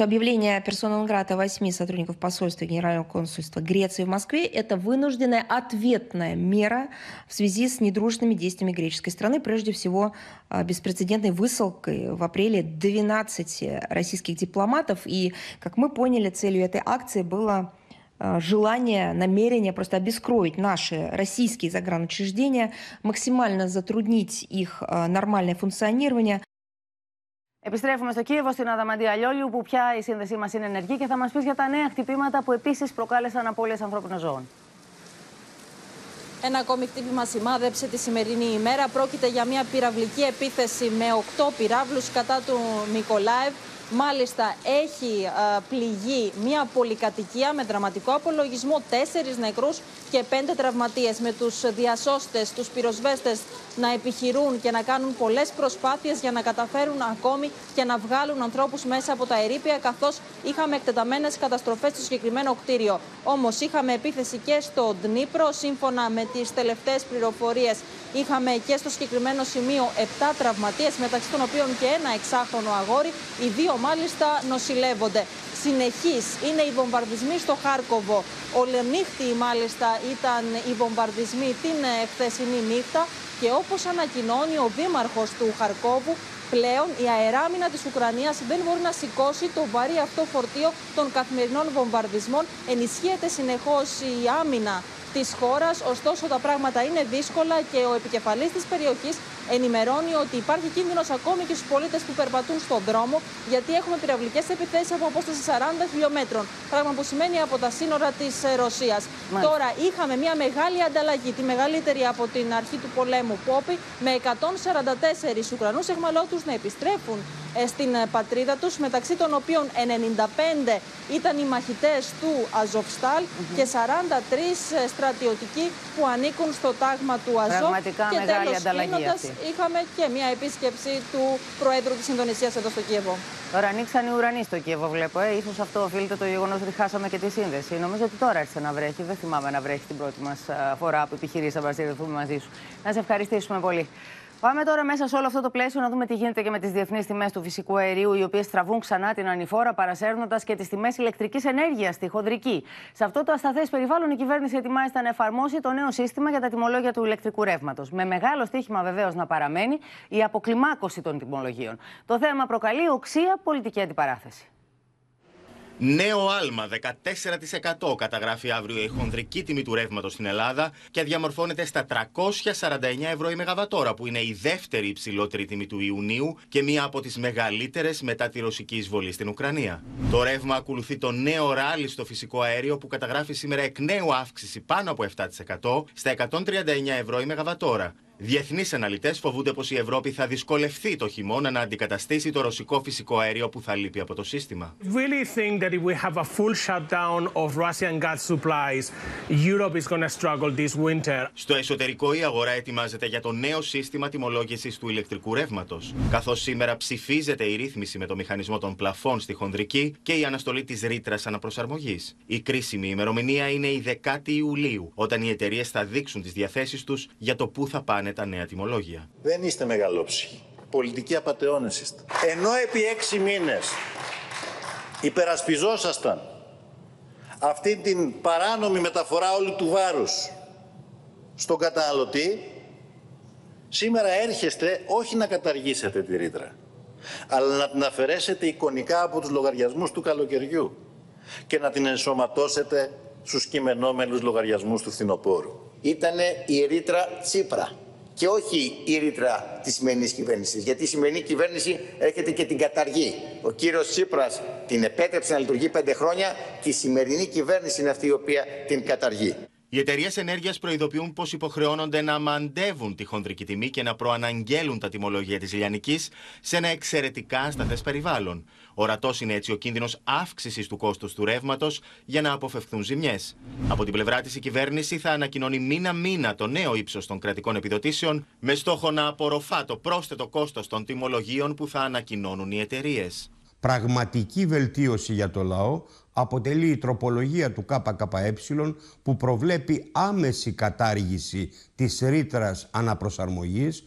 Speaker 30: Объявление персона Нграта восьми сотрудников посольства и Генерального консульства Греции в Москве – это вынужденная ответная мера в связи с недружными действиями греческой страны, прежде всего беспрецедентной высылкой в апреле 12 российских дипломатов. И, как мы поняли, целью этой акции было желание, намерение просто обескроить наши российские загранучреждения, максимально затруднить их нормальное функционирование.
Speaker 2: Επιστρέφουμε στο Κίεβο, στην Αδαμαντία Λιόλιου, που πια η σύνδεσή μας είναι ενεργή και θα μας πεις για τα νέα χτυπήματα που επίσης προκάλεσαν απώλειες ανθρώπινων ζώων.
Speaker 31: Ένα ακόμη χτύπημα σημάδεψε τη σημερινή ημέρα. Πρόκειται για μια πυραυλική επίθεση με οκτώ πυράβλους κατά του Μικολάευ. Μάλιστα έχει πληγεί μια πολυκατοικία με δραματικό απολογισμό, τέσσερις νεκρούς και πέντε τραυματίες με τους διασώστες, τους πυροσβέστες να επιχειρούν και να κάνουν πολλές προσπάθειες για να καταφέρουν ακόμη και να βγάλουν ανθρώπους μέσα από τα ερήπια καθώς είχαμε εκτεταμένες καταστροφές στο συγκεκριμένο κτίριο. Όμως είχαμε επίθεση και στο Ντνίπρο, σύμφωνα με τις τελευταίες πληροφορίες είχαμε και στο συγκεκριμένο σημείο 7 τραυματίες μεταξύ των οποίων και ένα εξάχρονο αγόρι. Οι δύο μάλιστα νοσηλεύονται. Συνεχής είναι οι βομβαρδισμοί στο Χάρκοβο. Ολενύχτη μάλιστα ήταν οι βομβαρδισμοί την χθεσινή νύχτα και όπως ανακοινώνει ο δήμαρχος του Χαρκόβου, πλέον η αεράμινα της Ουκρανίας δεν μπορεί να σηκώσει το βαρύ αυτό φορτίο των καθημερινών βομβαρδισμών. Ενισχύεται συνεχώς η άμυνα της χώρας, ωστόσο τα πράγματα είναι δύσκολα και ο επικεφαλής της περιοχής ενημερώνει ότι υπάρχει κίνδυνος ακόμη και στους πολίτες που περπατούν στον δρόμο, γιατί έχουμε πυραυλικές επιθέσεις από απόσταση 40 χιλιόμετρων, πράγμα που σημαίνει από τα σύνορα της ε, Ρωσίας. Τώρα είχαμε μια μεγάλη ανταλλαγή, τη μεγαλύτερη από την αρχή του πολέμου Πόπη, με 144 Ουκρανούς εχμαλώτους να επιστρέφουν ε, στην ε, πατρίδα τους, μεταξύ των οποίων 95 ήταν οι μαχητές του Αζοφστάλ και 43 στρατιωτικοί που ανήκουν στο τάγμα του Αζόφ.
Speaker 2: Πραγματικά
Speaker 31: και
Speaker 2: μεγάλη
Speaker 31: τέλος,
Speaker 2: ανταλλαγή αυτή.
Speaker 31: είχαμε και μια επίσκεψη του Προέδρου της Ινδονησίας εδώ στο Κίεβο.
Speaker 2: Τώρα ανοίξαν οι ουρανοί στο Κίεβο, βλέπω. Ε. Ίσως αυτό οφείλεται το γεγονός ότι χάσαμε και τη σύνδεση. Νομίζω ότι τώρα άρχισε να βρέχει. Δεν θυμάμαι να βρέχει την πρώτη μας φορά που επιχειρήσαμε να συνδεθούμε μαζί σου. Να σε ευχαριστήσουμε πολύ. Πάμε τώρα μέσα σε όλο αυτό το πλαίσιο να δούμε τι γίνεται και με τις διεθνείς τιμές του φυσικού αερίου, οι οποίες τραβούν ξανά την ανηφόρα, παρασέρνοντας και τις τιμές ηλεκτρικής ενέργειας στη χοντρική. Σε αυτό το ασταθές περιβάλλον, η κυβέρνηση ετοιμάζεται να εφαρμόσει το νέο σύστημα για τα τιμολόγια του ηλεκτρικού ρεύματος. Με μεγάλο στίχημα βεβαίως να παραμένει η αποκλιμάκωση των τιμολογίων. Το θέμα προκαλεί οξία πολιτική αντιπαράθεση.
Speaker 32: Νέο άλμα 14% καταγράφει αύριο η χονδρική τιμή του ρεύματος στην Ελλάδα και διαμορφώνεται στα 349 ευρώ η Μεγαβατόρα, που είναι η δεύτερη υψηλότερη τιμή του Ιουνίου και μία από τις μεγαλύτερες μετά τη ρωσική εισβολή στην Ουκρανία. Το ρεύμα ακολουθεί το νέο ράλι στο φυσικό αέριο που καταγράφει σήμερα εκ νέου αύξηση πάνω από 7% στα 139 ευρώ η Μεγαβατόρα. Διεθνείς αναλυτές φοβούνται πως η Ευρώπη θα δυσκολευτεί το χειμώνα να αντικαταστήσει το ρωσικό φυσικό αέριο που θα λείπει από το σύστημα.
Speaker 33: really think that if we have a full shutdown of Russian gas supplies, Europe is going to struggle this winter.
Speaker 32: Στο εσωτερικό η αγορά ετοιμάζεται για το νέο σύστημα τιμολόγησης του ηλεκτρικού ρεύματος. Καθώς σήμερα ψηφίζεται η ρύθμιση με το μηχανισμό των πλαφών στη χονδρική και η αναστολή της ρήτρας αναπροσαρμογής. Η κρίσιμη ημερομηνία είναι η 10η Ιουλίου, όταν οι εταιρείες θα δείξουν τις διαθέσεις τους για το πού θα πάνε τα νέα τιμολόγια.
Speaker 34: Δεν είστε μεγαλόψυχοι. Πολιτικοί απαταιώνες είστε. Ενώ επί έξι μήνες υπερασπιζόσασταν αυτή την παράνομη μεταφορά όλου του βάρους στον καταναλωτή, σήμερα έρχεστε όχι να καταργήσετε τη ρήτρα, αλλά να την αφαιρέσετε εικονικά από τους λογαριασμούς του καλοκαιριού και να την ενσωματώσετε στους κειμενόμενους λογαριασμούς του φθινοπόρου.
Speaker 35: Ήτανε η ρήτρα Τσίπρα και όχι η ρήτρα της σημερινής κυβέρνησης. Γιατί η σημερινή κυβέρνηση έρχεται και την καταργεί. Ο κύριος Τσίπρας την επέτρεψε να λειτουργεί πέντε χρόνια και η σημερινή κυβέρνηση είναι αυτή η οποία την καταργεί.
Speaker 32: Οι εταιρείες ενέργειας προειδοποιούν πως υποχρεώνονται να μαντεύουν τη χονδρική τιμή και να προαναγγέλουν τα τιμολόγια της Λιανική σε ένα εξαιρετικά ασταθές περιβάλλον. Ορατός είναι έτσι ο κίνδυνος αύξησης του κόστους του ρεύματος για να αποφευχθούν ζημιές. Από την πλευρά της, η κυβέρνηση θα ανακοινώνει μήνα-μήνα το νέο ύψος των κρατικών επιδοτήσεων με στόχο να απορροφά το πρόσθετο κόστος των τιμολογίων που θα ανακοινώνουν οι εταιρείες.
Speaker 36: Πραγματική βελτίωση για το λαό αποτελεί η τροπολογία του ΚΚΕ που προβλέπει άμεση κατάργηση της ρήτρας αναπροσαρμογής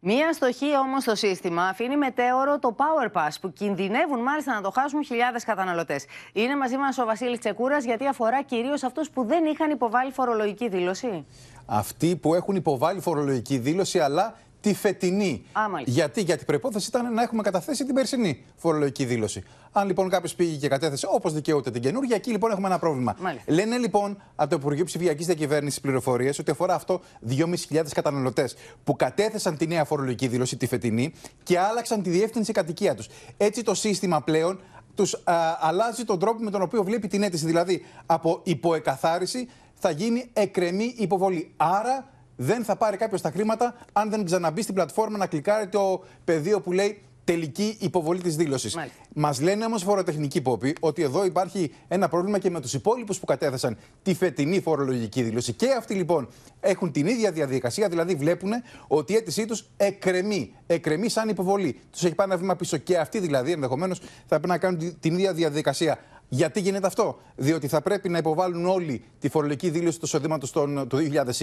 Speaker 2: Μία στοχή όμως στο σύστημα αφήνει μετέωρο το Power Pass που κινδυνεύουν μάλιστα να το χάσουν χιλιάδες καταναλωτές. Είναι μαζί μας ο Βασίλης Τσεκούρας γιατί αφορά κυρίως αυτούς που δεν είχαν υποβάλει φορολογική δήλωση.
Speaker 37: Αυτοί που έχουν υποβάλει φορολογική δήλωση, αλλά τη φετινή. Γιατί, γιατί η προπόθεση ήταν να έχουμε καταθέσει την περσινή φορολογική δήλωση. Αν λοιπόν κάποιος πήγε και κατέθεσε όπως δικαιούται την καινούργια, εκεί λοιπόν έχουμε ένα πρόβλημα.
Speaker 2: Μάλιστα.
Speaker 37: Λένε λοιπόν από το Υπουργείο Ψηφιακής Διακυβέρνησης πληροφορίες ότι αφορά αυτό 2.500 καταναλωτές που κατέθεσαν τη νέα φορολογική δήλωση, τη φετινή, και άλλαξαν τη διεύθυνση κατοικία τους. Έτσι το σύστημα πλέον τους αλλάζει τον τρόπο με τον οποίο βλέπει την αίτηση. Δηλαδή από υποεκαθάριση θα γίνει εκρεμή υποβολή. Άρα δεν θα πάρει κάποιος τα χρήματα αν δεν ξαναμπεί στην πλατφόρμα να κλικάρει το πεδίο που λέει τελική υποβολή της δήλωσης. Μας λένε όμως φοροτεχνικοί πόποι ότι εδώ υπάρχει ένα πρόβλημα και με τους υπόλοιπους που κατέθεσαν τη φετινή φορολογική δήλωση. Και αυτοί λοιπόν έχουν την ίδια διαδικασία, δηλαδή βλέπουν ότι η αίτησή τους εκκρεμεί. Εκκρεμεί σαν υποβολή. Τους έχει πάει ένα βήμα πίσω. Και αυτοί δηλαδή ενδεχομένως θα πρέπει να κάνουν την ίδια διαδικασία. Γιατί γίνεται αυτό, Διότι θα πρέπει να υποβάλουν όλοι τη φορολογική δήλωση του εισοδήματος του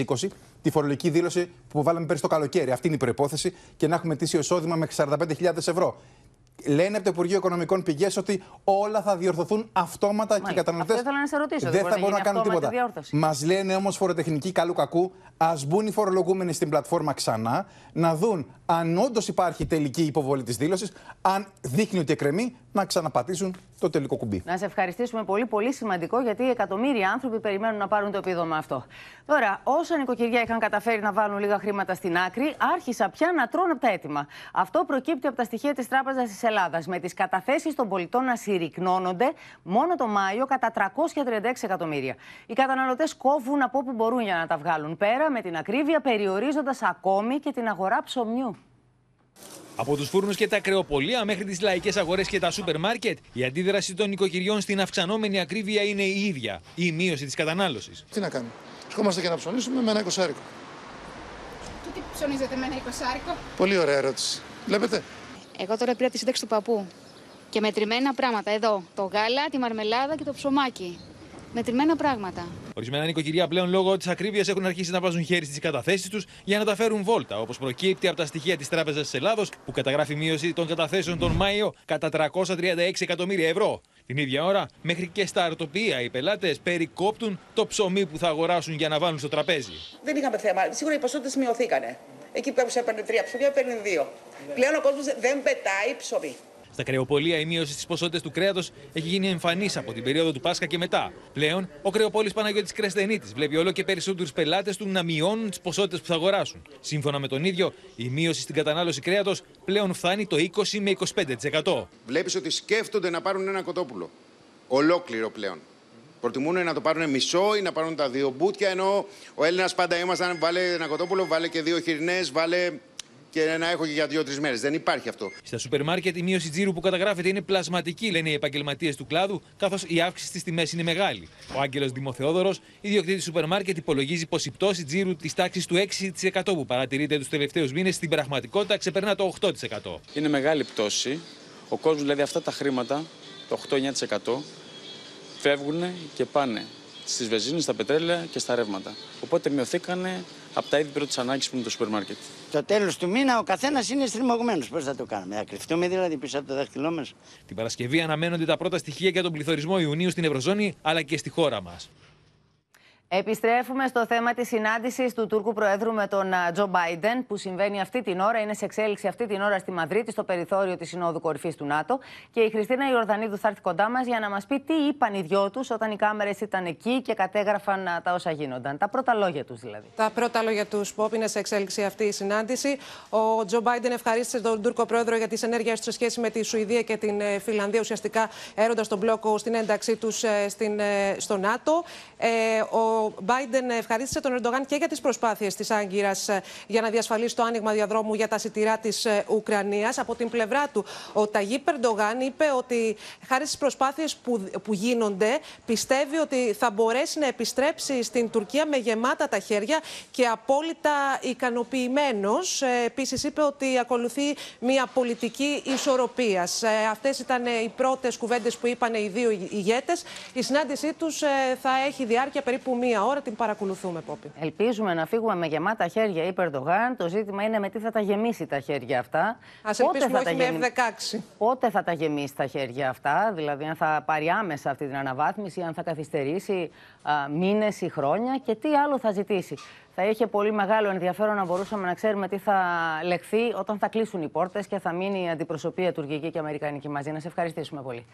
Speaker 37: 2020, τη φορολογική δήλωση που υποβάλαμε πέρυσι το καλοκαίρι. Αυτή είναι η προπόθεση και να έχουμε τήσιο εισόδημα μέχρι 45.000 ευρώ. Λένε από το Υπουργείο Οικονομικών πηγές ότι όλα θα διορθωθούν αυτόματα και οι καταναλωτές δεν θα μπορούν να κάνουν τίποτα. Μας λένε όμως φοροτεχνικοί καλού κακού, ας μπουν οι φορολογούμενοι στην πλατφόρμα ξανά, να δουν αν όντως υπάρχει τελική υποβολή της δήλωσης, αν δείχνει ότι εκκρεμεί, να ξαναπατήσουν το τελικό κουμπί.
Speaker 2: Να σε ευχαριστήσουμε πολύ, πολύ σημαντικό, γιατί εκατομμύρια άνθρωποι περιμένουν να πάρουν το επίδομα αυτό. Τώρα, όσα νοικοκυριά είχαν καταφέρει να βάλουν λίγα χρήματα στην άκρη, άρχισαν πια να τρώνε από τα έτοιμα. Αυτό προκύπτει από τα στοιχεία της Τράπεζας τη Ελλάδας, με τις καταθέσεις των πολιτών να συρρυκνώνονται μόνο το Μάιο κατά 336 εκατομμύρια. Οι καταναλωτές κόβουν από όπου μπορούν για να τα βγάλουν πέρα, με την ακρίβεια περιορίζοντας ακόμη και την αγορά ψωμιού.
Speaker 38: Από τους φούρνους και τα κρεοπολία μέχρι τις λαϊκές αγορές και τα σούπερ μάρκετ, η αντίδραση των νοικοκυριών στην αυξανόμενη ακρίβεια είναι η ίδια. Η μείωση της κατανάλωσης.
Speaker 39: Τι να κάνουμε; Ευχόμαστε και να ψωνίσουμε με ένα εικοσάρικο.
Speaker 40: Και τι ψωνίζετε με ένα εικοσάρικο;
Speaker 39: Πολύ ωραία ερώτηση. Βλέπετε.
Speaker 40: Εγώ τώρα πήρα τη σύνταξη του παππού. Και μετρημένα πράγματα. Εδώ. Το γάλα, τη μαρμελάδα και το ψωμάκι. Μετρημένα πράγματα.
Speaker 38: Ορισμένα νοικοκυριά πλέον λόγω της ακρίβειας έχουν αρχίσει να βάζουν χέρι στις καταθέσεις τους για να τα φέρουν βόλτα, όπως προκύπτει από τα στοιχεία της Τράπεζας της Ελλάδος, που καταγράφει μείωση των καταθέσεων τον Μάιο κατά 336 εκατομμύρια ευρώ. Την ίδια ώρα, μέχρι και στα αρτοπία οι πελάτες περικόπτουν το ψωμί που θα αγοράσουν για να βάλουν στο τραπέζι.
Speaker 41: Δεν είχαμε θέμα. Σίγουρα οι ποσότητες μειωθήκανε. Εκεί που κάποιο έπαιρνε τρία ψωμιά, έπαιρνε δύο. Πλέον ο κόσμος δεν πετάει ψωμί.
Speaker 38: Στα κρεοπολία η μείωση στις ποσότητες του κρέατος έχει γίνει εμφανής από την περίοδο του Πάσχα και μετά. Πλέον, ο κρεοπόλης Παναγιώτης Κρεσδενίτη βλέπει όλο και περισσότερους πελάτες του να μειώνουν τις ποσότητες που θα αγοράσουν. Σύμφωνα με τον ίδιο, η μείωση στην κατανάλωση κρέατος πλέον φτάνει το 20 με 25%.
Speaker 42: Βλέπεις ότι σκέφτονται να πάρουν ένα κοτόπουλο. Ολόκληρο πλέον. Προτιμούν να το πάρουν μισό ή να πάρουν τα δύο μπούτια. Ενώ ο Έλληνας πάντα ήμασταν, βάλε ένα κοτόπουλο, βάλε και δύο χοιρινές, βάλε και να έχω και για δύο-τρεις μέρες. Δεν υπάρχει αυτό.
Speaker 38: Στα σούπερ μάρκετ η μείωση τζίρου που καταγράφεται είναι πλασματική, λένε οι επαγγελματίες του κλάδου, καθώς η αύξηση στις τιμές είναι μεγάλη. Ο Άγγελος Δημοθεόδωρος, ιδιοκτήτης σούπερ μάρκετ, υπολογίζει πως η πτώση τζίρου της τάξης του 6% που παρατηρείται τους τελευταίους μήνες στην πραγματικότητα ξεπερνά το 8%.
Speaker 43: Είναι μεγάλη πτώση. Ο κόσμος δηλαδή αυτά τα χρήματα, το 8-9%, φεύγουν και πάνε στις βεζίνε, στα πετρέλαια και στα ρεύματα. Οπότε μειωθήκανε από τα είδη πρώτη ανάγκης που είναι το σούπερ μάρκετ.
Speaker 44: Το τέλος του μήνα ο καθένας είναι στριμωγμένος. Πώς θα το κάνουμε, θα κρυφτούμε δηλαδή πίσω από το δάχτυλό μας;
Speaker 38: Την Παρασκευή αναμένονται τα πρώτα στοιχεία για τον πληθωρισμό Ιουνίου στην Ευρωζώνη αλλά και στη χώρα μας.
Speaker 2: Επιστρέφουμε στο θέμα της συνάντησης του Τούρκου Προέδρου με τον Τζο Μπάιντεν, που συμβαίνει αυτή την ώρα, είναι σε εξέλιξη αυτή την ώρα στη Μαδρίτη, στο περιθώριο της Συνόδου Κορυφής του ΝΑΤΟ. Και η Χριστίνα Ιορδανίδου θα έρθει κοντά μας για να μας πει τι είπαν οι δυο τους όταν οι κάμερες ήταν εκεί και κατέγραφαν τα όσα γίνονταν. Τα πρώτα λόγια τους δηλαδή.
Speaker 45: Τα πρώτα λόγια τους, Πόπ, είναι σε εξέλιξη αυτή η συνάντηση. Ο Τζο Μπάιντεν ευχαρίστησε τον Τούρκο Πρόεδρο για τις ενέργειες του σε σχέση με τη Σουηδία και την Φιλανδία, ουσιαστικά έροντας τον μπλόκο στην ένταξή τους στο ΝΑΤΟ. Ο Μπάιντεν ευχαρίστησε τον Ερντογάν και για τις προσπάθειες της Άγκυρας για να διασφαλίσει το άνοιγμα διαδρόμου για τα σιτηρά της Ουκρανίας. Από την πλευρά του, ο Ταγί Ερντογάν είπε ότι χάρη στις προσπάθειες που, που γίνονται, πιστεύει ότι θα μπορέσει να επιστρέψει στην Τουρκία με γεμάτα τα χέρια και απόλυτα ικανοποιημένος. Επίσης, είπε ότι ακολουθεί μια πολιτική ισορροπίας. Αυτές ήταν οι πρώτες κουβέντες που είπαν οι δύο ηγέτες. Η συνάντησή τους θα έχει διάρκεια περίπου μία ώρα την παρακολουθούμε, Πόπη.
Speaker 2: Ελπίζουμε να φύγουμε με γεμάτα χέρια, είπε Ερντογάν. Το ζήτημα είναι με τι θα τα γεμίσει τα χέρια αυτά.
Speaker 45: Α ελπίσουμε όχι με F16.
Speaker 2: Πότε θα τα γεμίσει τα χέρια αυτά, δηλαδή αν θα πάρει άμεσα αυτή την αναβάθμιση, αν θα καθυστερήσει μήνες ή χρόνια και τι άλλο θα ζητήσει. Θα είχε πολύ μεγάλο ενδιαφέρον να μπορούσαμε να ξέρουμε τι θα λεχθεί όταν θα κλείσουν οι πόρτες και θα μείνει η αντιπροσωπεία τουρκική και αμερικανική μαζί. Να σε ευχαριστήσουμε πολύ.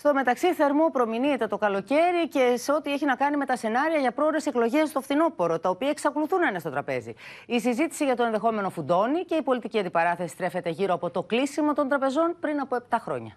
Speaker 2: Στο μεταξύ, θερμό προμηνύεται το καλοκαίρι και σε ό,τι έχει να κάνει με τα σενάρια για πρόορες εκλογές στο φθινόπωρο, τα οποία εξακολουθούν να είναι στο τραπέζι. Η συζήτηση για το ενδεχόμενο φουντώνει και η πολιτική αντιπαράθεση στρέφεται γύρω από το κλείσιμο των τραπεζών πριν από 7 χρόνια.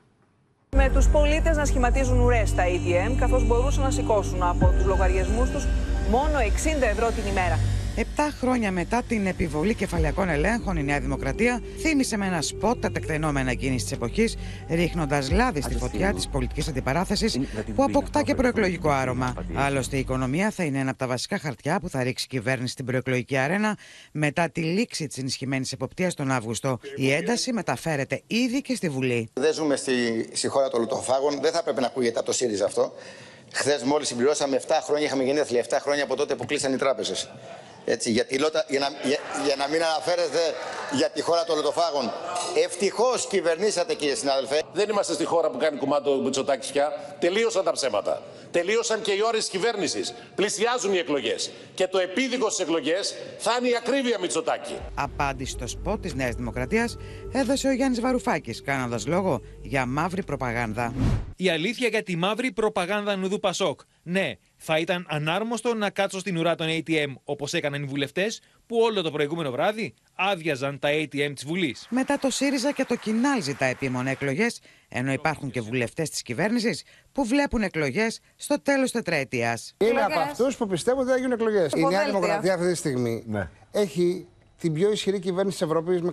Speaker 24: Με τους πολίτες να σχηματίζουν ουρές στα ATM, καθώς μπορούσαν να σηκώσουν από τους λογαριασμούς τους μόνο 60 ευρώ την ημέρα.
Speaker 46: Επτά χρόνια μετά την επιβολή κεφαλαιακών ελέγχων, η Νέα Δημοκρατία θύμισε με ένα σποτ τα τεκτενόμενα εκείνη της εποχής, ρίχνοντας λάδι στη φωτιά της πολιτικής αντιπαράθεσης που αποκτά και προεκλογικό άρωμα. Άλλωστε, η οικονομία θα είναι ένα από τα βασικά χαρτιά που θα ρίξει η κυβέρνηση στην προεκλογική αρένα μετά τη λήξη της ενισχυμένης εποπτείας τον Αύγουστο. Η ένταση μεταφέρεται ήδη και στη Βουλή.
Speaker 35: Δεν ζούμε στη, στη χώρα των λουτοφάγων, δεν θα πρέπει να ακούγεται από το ΣΥΡΙΖΑ αυτό. Χθες, μόλις συμπληρώσαμε 7 χρόνια, είχαμε γενέθλια 7 χρόνια από τότε που κλείσαν οι τράπεζες. Έτσι, για, για, να, για, για, να μην αναφέρεστε για τη χώρα των λωτοφάγων. Ευτυχώς κυβερνήσατε, κύριε συνάδελφε.
Speaker 47: Δεν είμαστε στη χώρα που κάνει κουμάντο Μητσοτάκης πια. Τελείωσαν τα ψέματα. Τελείωσαν και οι ώρε τη κυβέρνησης. Πλησιάζουν οι εκλογές. Και το επίδικο στις εκλογές θα είναι η ακρίβεια Μητσοτάκη.
Speaker 46: Απάντηση στο σποτ της Νέας Δημοκρατίας έδωσε ο Γιάννης Βαρουφάκης, κάνοντας λόγο για μαύρη προπαγάνδα.
Speaker 38: Η αλήθεια για τη μαύρη προπαγάνδα Νουδού Πασόκ. Ναι, θα ήταν ανάρμοστο να κάτσω στην ουρά των ATM όπως έκαναν οι βουλευτές που όλο το προηγούμενο βράδυ άδειαζαν τα ATM της Βουλής.
Speaker 46: Μετά το ΣΥΡΙΖΑ και το Κινάλ ζητά επίμονα εκλογές, ενώ υπάρχουν και βουλευτές της κυβέρνησης που βλέπουν εκλογές στο τέλος τετραετίας.
Speaker 48: Είμαι από αυτούς που πιστεύουν ότι θα γίνουν εκλογές. Η Νέα Δημοκρατία αυτή τη στιγμή ναι. έχει την πιο ισχυρή κυβέρνηση της Ευρώπης με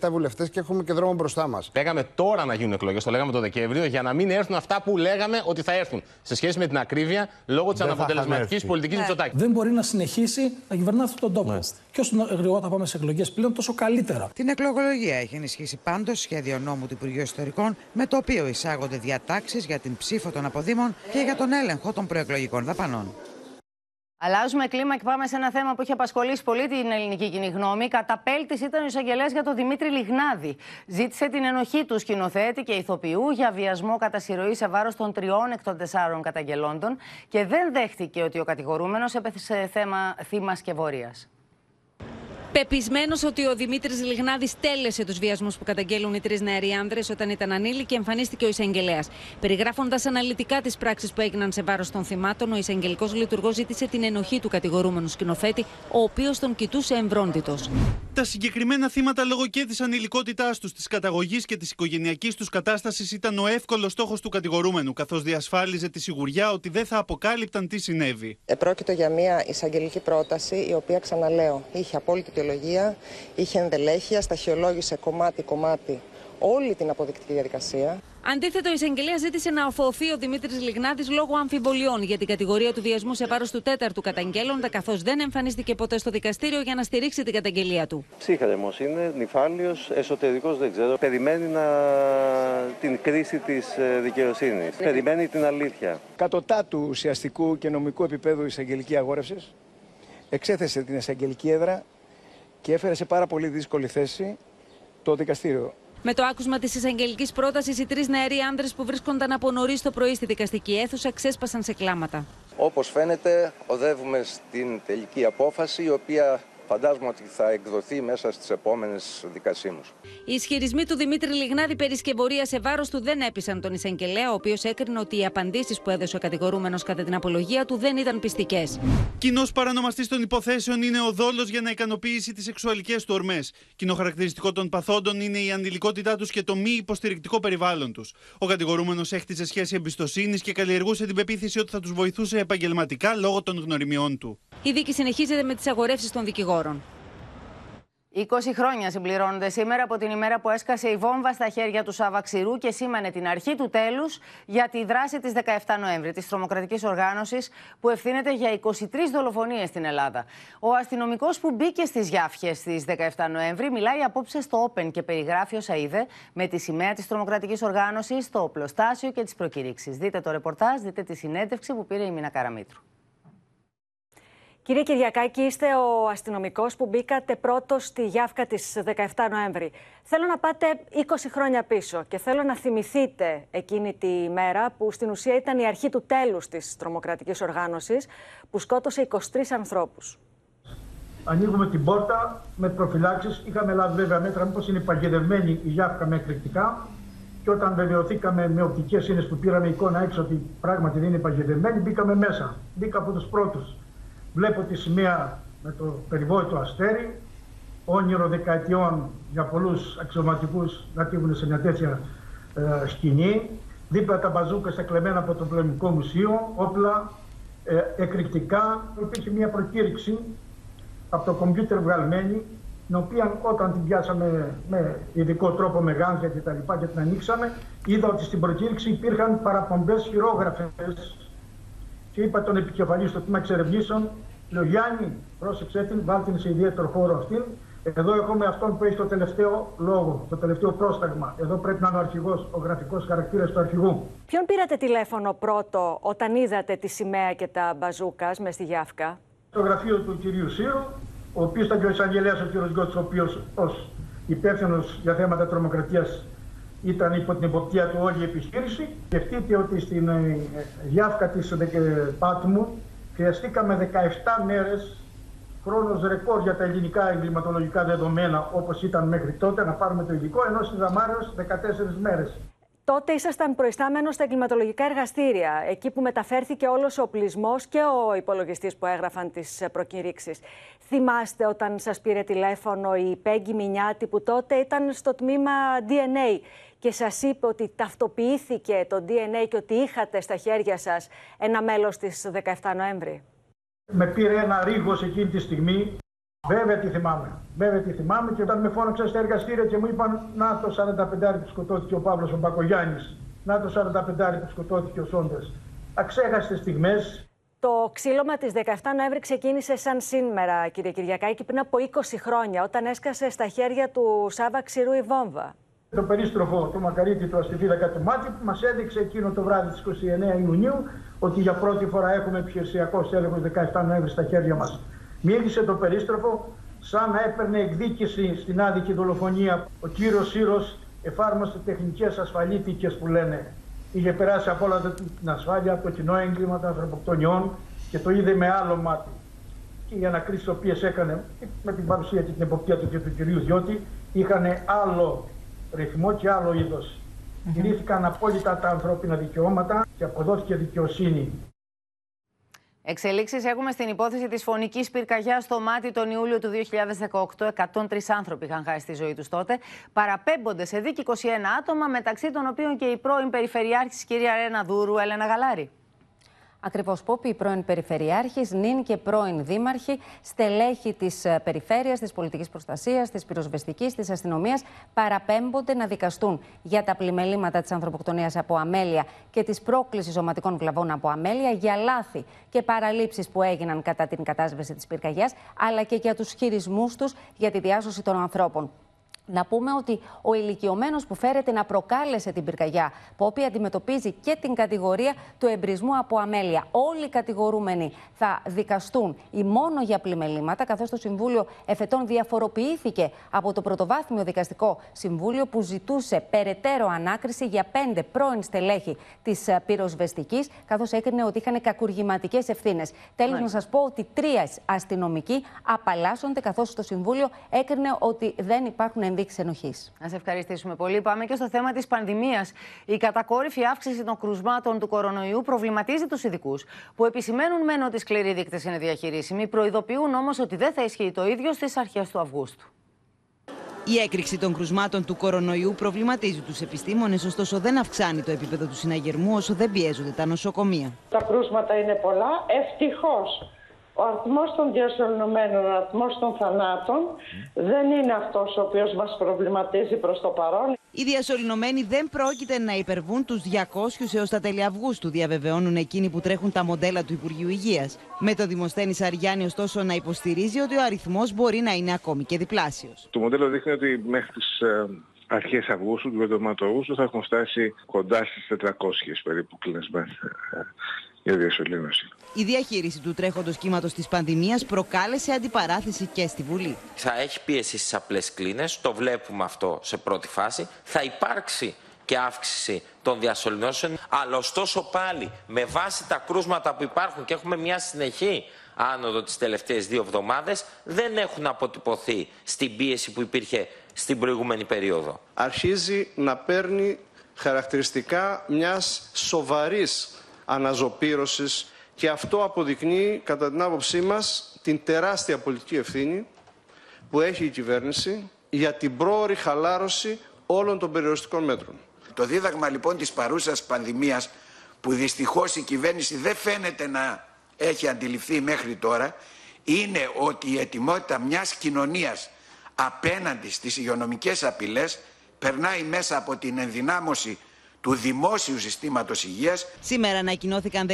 Speaker 48: 157 βουλευτές και έχουμε και δρόμο μπροστά μας.
Speaker 49: Λέγαμε τώρα να γίνουν εκλογές, το λέγαμε το Δεκέμβριο, για να μην έρθουν αυτά που λέγαμε ότι θα έρθουν σε σχέση με την ακρίβεια λόγω της αναποτελεσματικής πολιτικής ναι. Μητσοτάκη.
Speaker 50: Δεν μπορεί να συνεχίσει να κυβερνά αυτόν τον τόπο. Και όσο γρηγορότερα θα πάμε σε εκλογές πλέον, τόσο καλύτερα.
Speaker 46: Την εκλογολογία έχει ενισχύσει πάντως σχέδιο νόμου του Υπουργείου Ιστορικών, με το οποίο εισάγονται διατάξεις για την ψήφο των αποδήμων και για τον έλεγχο των προεκλογικών δαπανών. Αλλάζουμε κλίμα και πάμε σε ένα θέμα που έχει απασχολήσει πολύ την ελληνική κοινή γνώμη. Καταπέλτης ήταν ο εισαγγελέας για τον Δημήτρη Λιγνάδη. Ζήτησε την ενοχή του σκηνοθέτη και ηθοποιού για βιασμό κατά συρροή σε βάρος των τριών εκ των τεσσάρων καταγγελόντων και δεν δέχτηκε ότι ο κατηγορούμενος έπεθε σε θέμα θύμας σκευωρία.
Speaker 51: Πεπισμένος ότι ο Δημήτρης Λιγνάδης τέλεσε τους βιασμούς που καταγγέλουν οι τρεις νεαροί άνδρες όταν ήταν ανήλικοι, εμφανίστηκε ο εισαγγελέας. Περιγράφοντας αναλυτικά τις πράξεις που έγιναν σε βάρος των θυμάτων, ο εισαγγελικός λειτουργός ζήτησε την ενοχή του κατηγορούμενου σκηνοθέτη, ο οποίος τον κοιτούσε εμβρόντιτος.
Speaker 52: Τα συγκεκριμένα θύματα λόγω και τη ανηλικότητά τους, της καταγωγής και της οικογενειακής τους κατάστασης ήταν ο εύκολος στόχος του κατηγορούμενου, καθώς διασφάλιζε τη σιγουριά ότι δεν θα αποκάλυπταν τι συνέβη.
Speaker 53: Επρόκειτο για μια εισαγγελική πρόταση, η οποία ξαναλέω είχε απόλυτη δικαιολογία, είχε ενδελέχεια, σταχυολόγησε κομμάτι-κομμάτι όλη την αποδεικτική διαδικασία.
Speaker 51: Αντίθετα, ο εισαγγελέα ζήτησε να οθωθεί ο Δημήτρης Λιγνάδη λόγω αμφιβολιών για την κατηγορία του βιασμού σε βάρος του τέταρτου καταγγέλλοντα, καθώς δεν εμφανίστηκε ποτέ στο δικαστήριο για να στηρίξει την καταγγελία του.
Speaker 54: Ψύχαρεμο είναι, νυφάλιος, εσωτερικός δεν ξέρω. Περιμένει να... την κρίση της δικαιοσύνης. Περιμένει την αλήθεια.
Speaker 55: Κατωτά του ουσιαστικού και νομικού επίπεδου εισαγγελική αγόρευσης, εξέθεσε την εισαγγελική έδρα και έφερε σε πάρα πολύ δύσκολη θέση το δικαστήριο.
Speaker 51: Με το άκουσμα της εισαγγελικής πρότασης, οι τρεις νεαροί άνδρες που βρίσκονταν από νωρίς το πρωί στη δικαστική αίθουσα ξέσπασαν σε κλάματα.
Speaker 54: Όπως φαίνεται, οδεύουμε στην τελική απόφαση, η οποία φαντάζομαι ότι θα εκδοθεί μέσα στις επόμενες δικασίμους.
Speaker 51: Οι ισχυρισμοί του Δημήτρη Λιγνάδη περί σκευωρίας σε βάρος του δεν έπεισαν τον εισαγγελέα, ο οποίος έκρινε ότι οι απαντήσεις που έδωσε ο κατηγορούμενος κατά την απολογία του δεν ήταν πιστικές.
Speaker 52: Κοινός παρανομαστής των υποθέσεων είναι ο δόλος για να ικανοποιήσει τις σεξουαλικές του ορμές. Κοινό χαρακτηριστικό των παθόντων είναι η ανηλικότητά τους και το μη υποστηρικτικό περιβάλλον τους. Ο κατηγορούμενος έχτιζε σχέση εμπιστοσύνης και καλλιεργούσε την πεποίθηση ότι θα τους βοηθούσε επαγγελματικά λόγω των γνωριμιών του.
Speaker 51: Η δίκη συνεχίζεται με τις αγορεύσεις των δικηγόρων.
Speaker 2: 20 χρόνια συμπληρώνονται σήμερα από την ημέρα που έσκασε η βόμβα στα χέρια του Σάβα Ξηρού και σήμανε την αρχή του τέλους για τη δράση της 17 Νοέμβρη, της τρομοκρατικής οργάνωσης που ευθύνεται για 23 δολοφονίες στην Ελλάδα. Ο αστυνομικός που μπήκε στις Γιάφιες στις 17 Νοέμβρη μιλάει απόψε στο Open και περιγράφει όσα είδε με τη σημαία της τρομοκρατικής οργάνωσης, το οπλοστάσιο και τις προκηρύξεις. Δείτε το ρεπορτάζ, δείτε τη συνέντευξη που πήρε η Μίνα Καραμίτρου.
Speaker 56: Κύριε Κυριακάκη, είστε ο αστυνομικός που μπήκατε πρώτος στη Γιάφκα τη 17 Νοέμβρη. Θέλω να πάτε 20 χρόνια πίσω και θέλω να θυμηθείτε εκείνη τη μέρα που στην ουσία ήταν η αρχή του τέλους της τρομοκρατικής οργάνωσης που σκότωσε 23 ανθρώπους.
Speaker 50: Ανοίγουμε την πόρτα με προφυλάξεις. Είχαμε λάβει βέβαια μέτρα μήπως είναι παγιδευμένη η Γιάφκα με εκρηκτικά. Και όταν βεβαιωθήκαμε με οπτικές ίνε που πήραμε εικόνα έξω ότι πράγματι δεν είναι παγιδευμένη, μπήκαμε μέσα. Μπήκα από τους πρώτους. Βλέπω τη σημαία με το περιβόητο αστέρι, όνειρο δεκαετιών για πολλούς αξιωματικούς να τύχουν σε μια τέτοια ε, σκηνή. Δίπλα τα μπαζούκα κλεμμένα από το Πολεμικό Μουσείο, όπλα, ε, εκρηκτικά. Υπήρχε μια προκήρυξη από το κομπιούτερ βγαλμένη, την οποία όταν την πιάσαμε με ειδικό τρόπο με γάντια και τα λοιπά και την ανοίξαμε, είδα ότι στην προκήρυξη υπήρχαν παραπομπές χειρόγραφες και είπα τον επικεφαλής στο τμήμα εξερευνήσεων, λέω Γιάννη, πρόσεξε την, βάλτε την σε ιδιαίτερο χώρο αυτήν. Εδώ έχουμε αυτόν που έχει το τελευταίο λόγο, το τελευταίο πρόσταγμα. Εδώ πρέπει να είναι ο αρχηγός, ο γραφικός χαρακτήρας του αρχηγού.
Speaker 56: Ποιον πήρατε τηλέφωνο πρώτο όταν είδατε τη σημαία και τα μπαζούκας μες στη Γιάφκα;
Speaker 50: Το γραφείο του κυρίου Σύρου, ο οποίος ήταν και ο εισαγγελέας ο κύριος Γκότς, ο οποίος ως υπεύθυνος για θέματα τρομοκρατίας ήταν υπό την υποπτία του όλη η επιχείρηση. Σκεφτείτε ότι στην ε, διάφκα της Πάτμου χρειαστήκαμε 17 μέρες χρόνος ρεκόρ για τα ελληνικά εγκληματολογικά δεδομένα όπως ήταν μέχρι τότε να πάρουμε το υλικό, ενώ στη Δαμάρεως 14 μέρες.
Speaker 56: Τότε ήσασταν προϊστάμενος στα εγκληματολογικά εργαστήρια, εκεί που μεταφέρθηκε όλος ο οπλισμός και ο υπολογιστής που έγραφαν τις προκηρύξεις. Θυμάστε όταν σας πήρε τηλέφωνο η Πέγγι Μινιάτη, που τότε ήταν στο τμήμα DNA και σας είπε ότι ταυτοποιήθηκε το DNA και ότι είχατε στα χέρια σας ένα μέλος της 17 Νοέμβρη.
Speaker 50: Με πήρε ένα ρίγος εκείνη τη στιγμή. Βέβαια τι θυμάμαι. Βέβαια τι θυμάμαι και όταν με φώναξαν στα εργαστήρια και μου είπαν να το 45 που σκοτώθηκε ο Παύλος ο Μπακογιάννης. Να το 45 που σκοτώθηκε ο Σόντες. Αξέχαστες στιγμές.
Speaker 56: Το ξύλωμα της 17 Νοέμβρη ξεκίνησε σαν σήμερα, κύριε Κυριακάκη, πριν από 20 χρόνια, όταν έσκασε στα χέρια του Σάβα Ξηρού η βόμβα
Speaker 50: το περίστροφο του Μακαρίτη του αστιφύλακα του Μάτι που μας έδειξε εκείνο το βράδυ της 29 Ιουνίου ότι για πρώτη φορά έχουμε επιχειρησιακό έλεγχο 17 Νοέμβρη στα χέρια μας. Μίλησε το περίστροφο σαν να έπαιρνε εκδίκηση στην άδικη δολοφονία. Ο κύριος Σύρος εφάρμοσε τεχνικές ασφαλίτικες που λένε. Είχε περάσει από όλα την ασφάλεια, από το κοινό έγκλημα των ανθρωποκτονιών και το είδε με άλλο μάτι.
Speaker 57: και οι ανακρίσεις οποίες έκανε με την παρουσία και την εποπτεία του και του κυρίου Διώτη είχαν άλλο ρυθμό και άλλο είδος. Mm Κηρύθηκαν απόλυτα τα ανθρώπινα δικαιώματα και αποδόθηκε δικαιοσύνη.
Speaker 2: Εξελίξεις έχουμε στην υπόθεση της φωνικής πυρκαγιάς στο μάτι τον Ιούλιο του 2018. 103 άνθρωποι είχαν χάσει τη ζωή τους τότε. Παραπέμπονται σε δίκη 21 άτομα, μεταξύ των οποίων και η πρώην Περιφερειάρχης κυρία Ρένα Δούρου, Έλενα Γαλάρη.
Speaker 51: Ακριβώς Πόπη, η πρώην Περιφερειάρχη, νυν και πρώην Δήμαρχη, στελέχη της ε, Περιφέρειας, της Πολιτικής Προστασίας, της Πυροσβεστικής, της Αστυνομίας, παραπέμπονται να δικαστούν για τα πλημελήματα της ανθρωποκτονίας από αμέλεια και της πρόκλησης ζωματικών βλαβών από αμέλεια, για λάθη και παραλήψεις που έγιναν κατά την κατάσβεση της πυρκαγιάς, αλλά και για τους χειρισμούς τους για τη διάσωση των ανθρώπων. Να πούμε ότι ο ηλικιωμένος που φέρεται να προκάλεσε την πυρκαγιά, που οποία αντιμετωπίζει και την κατηγορία του εμπρισμού από αμέλεια. Όλοι οι κατηγορούμενοι θα δικαστούν ή μόνο για πλημελήματα, καθώς το Συμβούλιο Εφετών διαφοροποιήθηκε από το Πρωτοβάθμιο Δικαστικό Συμβούλιο, που ζητούσε περαιτέρω ανάκριση για πέντε πρώην στελέχη της πυροσβεστικής, καθώς έκρινε ότι είχαν κακουργηματικές ευθύνες. Τέλος, να σας πω ότι τρία αστυνομικοί απαλλάσσονται, καθώς το Συμβούλιο έκρινε ότι δεν υπάρχουν ενδείξεις ενοχής.
Speaker 2: Να σε ευχαριστήσουμε πολύ. Πάμε και στο θέμα της πανδημίας. Η κατακόρυφη αύξηση των κρουσμάτων του κορονοϊού προβληματίζει τους ειδικούς, που επισημαίνουν μεν ότι σκληροί δείκτες είναι διαχειρίσιμοι, προειδοποιούν όμως ότι δεν θα ισχύει το ίδιο στις αρχές του Αυγούστου.
Speaker 51: Η έκρηξη των κρουσμάτων του κορονοϊού προβληματίζει τους επιστήμονες, ωστόσο δεν αυξάνει το επίπεδο του συναγερμού όσο δεν πιέζονται τα νοσοκομεία.
Speaker 58: Τα κρούσματα είναι πολλά. Ευτυχώς ο αριθμός των διασωληνωμένων, ο αριθμός των θανάτων δεν είναι αυτός ο οποίος μας προβληματίζει προς το παρόν.
Speaker 51: Οι διασωληνωμένοι δεν πρόκειται να υπερβούν τους 200 έως τα τέλη Αυγούστου, διαβεβαιώνουν εκείνοι που τρέχουν τα μοντέλα του Υπουργείου Υγείας. Με το Δημοσθένης Σαριάννη ωστόσο να υποστηρίζει ότι ο αριθμός μπορεί να είναι ακόμη και διπλάσιος.
Speaker 59: Το μοντέλο δείχνει ότι μέχρι τις ε, αρχές Αυγούστου, του εβδομάδου Αυγούστου, θα έχουμε φτάσει κοντά στις 400 περίπου κλινές για διασωλήνωση.
Speaker 51: Η διαχείριση του τρέχοντος κύματος της πανδημίας προκάλεσε αντιπαράθεση και στη Βουλή.
Speaker 60: Θα έχει πίεση στις απλές κλίνες, το βλέπουμε αυτό σε πρώτη φάση. Θα υπάρξει και αύξηση των διασωληνώσεων, αλλά ωστόσο πάλι με βάση τα κρούσματα που υπάρχουν και έχουμε μια συνεχή άνοδο τις τελευταίες δύο εβδομάδες, δεν έχουν αποτυπωθεί στην πίεση που υπήρχε στην προηγούμενη περίοδο.
Speaker 61: Αρχίζει να παίρνει χαρακτηριστικά μιας σοβαρής αναζωπήρωσης και αυτό αποδεικνύει κατά την άποψή μας την τεράστια πολιτική ευθύνη που έχει η κυβέρνηση για την πρόορη χαλάρωση όλων των περιοριστικών μέτρων.
Speaker 30: Το δίδαγμα λοιπόν της παρούσας πανδημίας που δυστυχώς η κυβέρνηση δεν φαίνεται να έχει αντιληφθεί μέχρι τώρα είναι ότι η ετοιμότητα μιας κοινωνίας απέναντι στις υγειονομικές απειλές περνάει μέσα από την ενδυνάμωση του δημόσιου συστήματος υγείας.
Speaker 51: Σήμερα ανακοινώθηκαν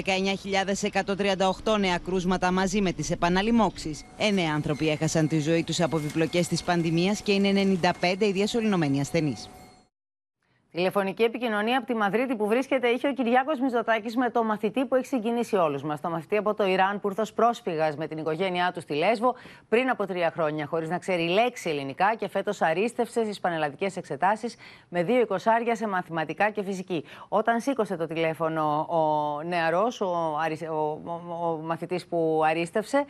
Speaker 51: 19.138 νέα κρούσματα μαζί με τις επαναλημώξεις. Εννέα άνθρωποι έχασαν τη ζωή τους από επιπλοκές της πανδημίας και είναι 95 οι διασωληνωμένοι ασθενείς.
Speaker 2: Τηλεφωνική επικοινωνία από τη Μαδρίτη που βρίσκεται είχε ο Κυριάκος Μιζωτάκη με το μαθητή που έχει συγκινήσει όλους μας. Το μαθητή από το Ιράν που ήρθε πρόσφυγας με την οικογένειά του στη Λέσβο πριν από τρία χρόνια, χωρίς να ξέρει λέξη ελληνικά και φέτος αρίστευσε στις πανελλαδικές εξετάσεις με δύο εικοσάρια σε μαθηματικά και φυσική. Όταν σήκωσε το τηλέφωνο ο νεαρός, ο, ο, ο, ο μαθητής που αρίστευσε,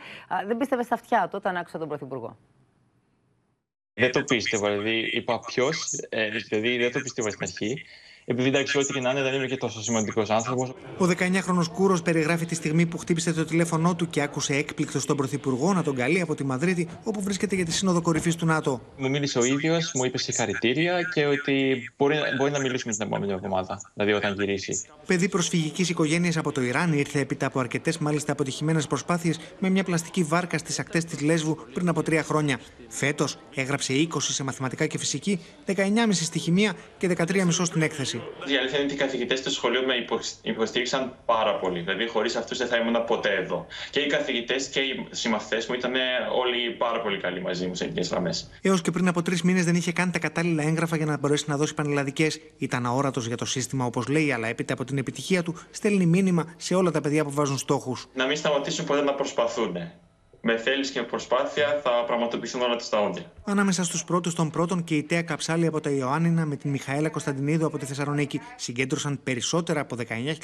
Speaker 2: δεν πίστευε στα αυτιά του όταν άκουσε τον Πρωθυπουργό.
Speaker 62: Δεν το πίστευα, δηλαδή είπα ποιος, ε, δηλαδή δεν το πίστευα στην αρχή επειδή εντάξει, ό,τι και να είναι, δεν είμαι και τόσο σημαντικός άνθρωπος.
Speaker 63: Ο 19χρονο Κούρος περιγράφει τη στιγμή που χτύπησε το τηλέφωνό του και άκουσε έκπληκτος τον Πρωθυπουργό να τον καλεί από τη Μαδρίτη, όπου βρίσκεται για τη Σύνοδο Κορυφής του ΝΑΤΟ.
Speaker 62: Μου μίλησε ο ίδιος, μου είπε συγχαρητήρια και ότι μπορεί, μπορεί να μιλήσουμε την επόμενη εβδομάδα, δηλαδή όταν γυρίσει.
Speaker 63: Παιδί προσφυγικής οικογένειας από το Ιράν ήρθε έπειτα από αρκετές μάλιστα αποτυχημένες προσπάθειες με μια πλαστική βάρκα στις ακτές της Λέσβου πριν από τρία χρόνια. Φέτος έγραψε 20 σε μαθηματικά και φυσική, 19,5 στη χημεία και 13,5 στην έκθεση.
Speaker 62: Η αλήθεια είναι ότι οι καθηγητές του σχολείου με υποστήριξαν πάρα πολύ. Δηλαδή, χωρίς αυτούς δεν θα ήμουν ποτέ εδώ. Και οι καθηγητές και οι συμμαθητές μου ήταν όλοι πάρα πολύ καλοί μαζί μου σε γενικέ γραμμές.
Speaker 63: Έως και πριν από τρεις μήνες δεν είχε κάνει τα κατάλληλα έγγραφα για να μπορέσει να δώσει πανελλαδικές. Ήταν αόρατος για το σύστημα, όπως λέει, αλλά έπειτα από την επιτυχία του στέλνει μήνυμα σε όλα τα παιδιά που βάζουν στόχους.
Speaker 62: Να μην σταματήσουν ποτέ να προσπαθούν με θέληση και με προσπάθεια θα πραγματοποιηθούν όλα τα όνειρα.
Speaker 63: Ανάμεσα στους πρώτους των πρώτων και η Τέα Καψάλη από τα Ιωάννινα με την Μιχαέλα Κωνσταντινίδου από τη Θεσσαλονίκη συγκέντρωσαν περισσότερα από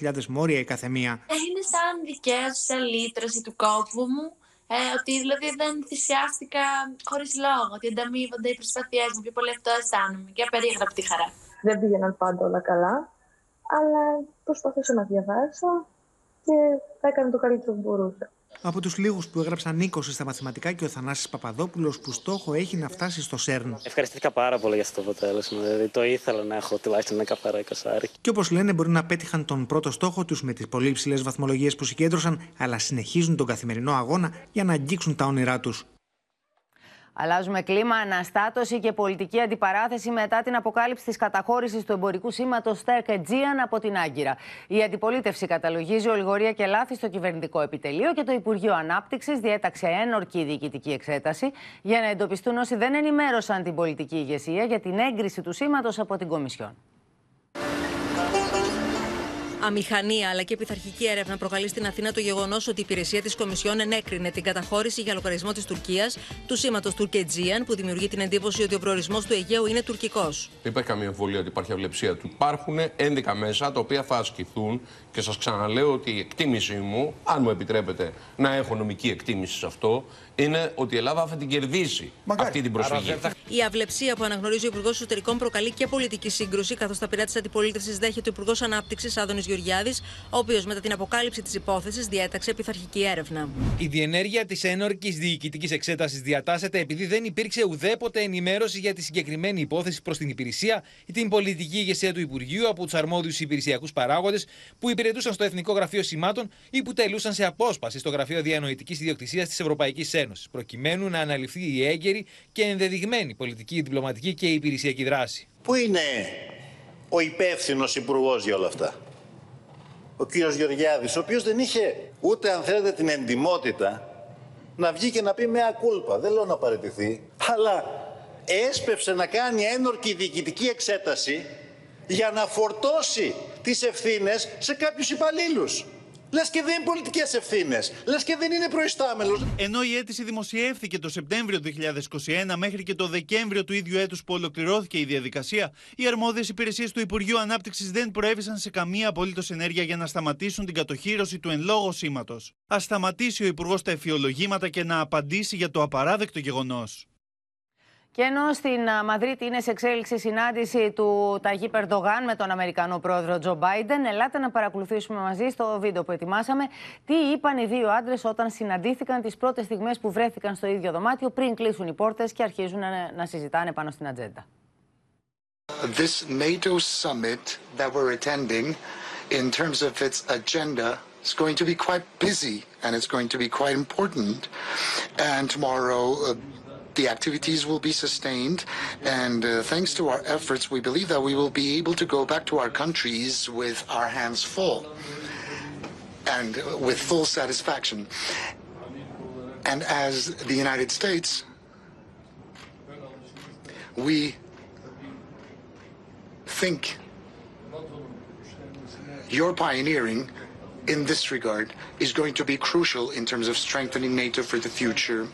Speaker 63: 19.000 μόρια η καθεμία.
Speaker 64: Είναι σαν δικαίωση, σαν λύτρωση του κόπου μου
Speaker 65: Ε, ότι δηλαδή δεν θυσιάστηκα χωρίς λόγο, ότι ανταμείβονται οι προσπαθίε μου, πιο πολύ αυτό αισθάνομαι και απερίγραπτη χαρά.
Speaker 66: Δεν πήγαιναν πάντα όλα καλά, αλλά προσπαθούσα να διαβάσω και έκανα το καλύτερο που μπορούσα.
Speaker 63: Από τους λίγους που έγραψαν 20 στα μαθηματικά και ο Θανάσης Παπαδόπουλος που στόχο έχει να φτάσει στο ΣΕΡΝ.
Speaker 67: Ευχαριστήθηκα πάρα πολύ για αυτό το αποτέλεσμα. Δηλαδή το ήθελα να έχω τουλάχιστον ένα καθαρό εικοσάρι.
Speaker 63: Και όπως λένε, μπορεί να πέτυχαν τον πρώτο στόχο τους με τις πολύ υψηλές βαθμολογίες που συγκέντρωσαν, αλλά συνεχίζουν τον καθημερινό αγώνα για να αγγίξουν τα όνειρά τους.
Speaker 2: Αλλάζουμε κλίμα, αναστάτωση και πολιτική αντιπαράθεση μετά την αποκάλυψη της καταχώρησης του εμπορικού σήματος Στέρκ Aegean από την Άγκυρα. Η αντιπολίτευση καταλογίζει ολιγορία και λάθη στο κυβερνητικό επιτελείο και το Υπουργείο Ανάπτυξης διέταξε ένορκη διοικητική εξέταση για να εντοπιστούν όσοι δεν ενημέρωσαν την πολιτική ηγεσία για την έγκριση του σήματος από την Κομισιόν.
Speaker 51: Αμηχανία αλλά και πειθαρχική έρευνα προκαλεί στην Αθήνα το γεγονός ότι η υπηρεσία της Κομισιόν ενέκρινε την καταχώρηση για λογαριασμό της Τουρκίας του σήματος Τουρκετζίαν, που δημιουργεί την εντύπωση ότι ο προορισμός του Αιγαίου είναι τουρκικός.
Speaker 30: Δεν υπάρχει καμία εμβολία ότι υπάρχει αυλεψία του. Υπάρχουν 11 μέσα τα οποία θα ασκηθούν και σας ξαναλέω ότι η εκτίμησή μου, αν μου επιτρέπετε να έχω νομική εκτίμηση σε αυτό, είναι ότι η Ελλάδα θα την κερδίσει Μακάρι. αυτή την προσφυγή.
Speaker 51: Η αυλεψία που αναγνωρίζει ο Υπουργός Εσωτερικών προκαλεί και πολιτική σύγκρουση, καθώς τα πειρά της αντιπολίτευσης δέχεται ο Υπουργός Ανάπτυξης Άδωνης Γεωργιάδης, ο οποίος μετά την αποκάλυψη της υπόθεσης διέταξε πειθαρχική έρευνα.
Speaker 15: Η διενέργεια της ένορκης διοικητικής εξέτασης διατάσσεται επειδή δεν υπήρξε ουδέποτε ενημέρωση για τη συγκεκριμένη υπόθεση προς την υπηρεσία ή την πολιτική ηγεσία του Υπουργείου από τους αρμόδιους υπηρεσιακούς παράγοντες που υπηρετούσαν στο Εθνικό Γραφείο Σημάτων ή που τελούσαν σε απόσπαση στο Γραφείο Διανοητικής Ιδιοκτησίας της Ευρωπαϊκής Ένωσης, προκειμένου να αναλυφθεί η έγκαιρη και ενδεδειγμένη πολιτική, διπλωματική και υπηρεσιακή δράση.
Speaker 12: Πού είναι ο υπεύθυνος υπουργός για όλα αυτά, ο κ. Γεωργιάδης, ο οποίος δεν είχε ούτε αν θέλετε την εντιμότητα να βγει και να πει με ακούλπα. Δεν λέω να παραιτηθεί, αλλά έσπευσε να κάνει ένορκη διοικητική εξέταση για να φορτώσει τις ευθύνες σε κάποιους υπαλλήλους. Λες και δεν είναι πολιτικές ευθύνες. Λες και δεν είναι προϊστάμενος.
Speaker 52: Ενώ η αίτηση δημοσιεύθηκε το Σεπτέμβριο 2021 μέχρι και το Δεκέμβριο του ίδιου έτους που ολοκληρώθηκε η διαδικασία, οι αρμόδιες υπηρεσίες του Υπουργείου Ανάπτυξης δεν προέβησαν σε καμία απολύτως ενέργεια για να σταματήσουν την κατοχήρωση του εν λόγω σήματος. Α σταματήσει ο Υπουργός τα εφιολογήματα και να απαντήσει για το απαράδεκτο γεγονός.
Speaker 2: Και ενώ στην Μαδρίτη είναι σε εξέλιξη συνάντηση του Ταγί Περντογάν με τον Αμερικανό πρόεδρο Τζο Μπάιντεν, ελάτε να παρακολουθήσουμε μαζί στο βίντεο που ετοιμάσαμε τι είπαν οι δύο άντρες όταν συναντήθηκαν τις πρώτες στιγμές που βρέθηκαν στο ίδιο δωμάτιο πριν κλείσουν οι πόρτες και αρχίζουν να, να συζητάνε πάνω στην ατζέντα.
Speaker 57: This NATO summit that we're attending in terms of its agenda is going to be quite busy and it's going to be quite important. And tomorrow uh, the activities will be sustained. And uh, thanks to our efforts, we believe that we will be able to go back to our countries with our hands full and with full satisfaction. And as the United States, we think your pioneering in this regard is going to be crucial in terms of strengthening NATO for the future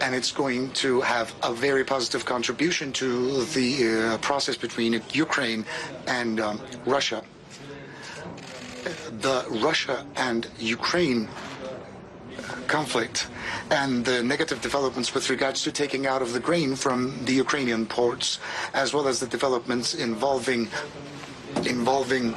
Speaker 57: and it's going to have a very positive contribution to the uh, process between Ukraine and um, Russia. The Russia and Ukraine conflict and the negative developments with regards to taking out of the grain from the Ukrainian ports, as well as the developments involving involving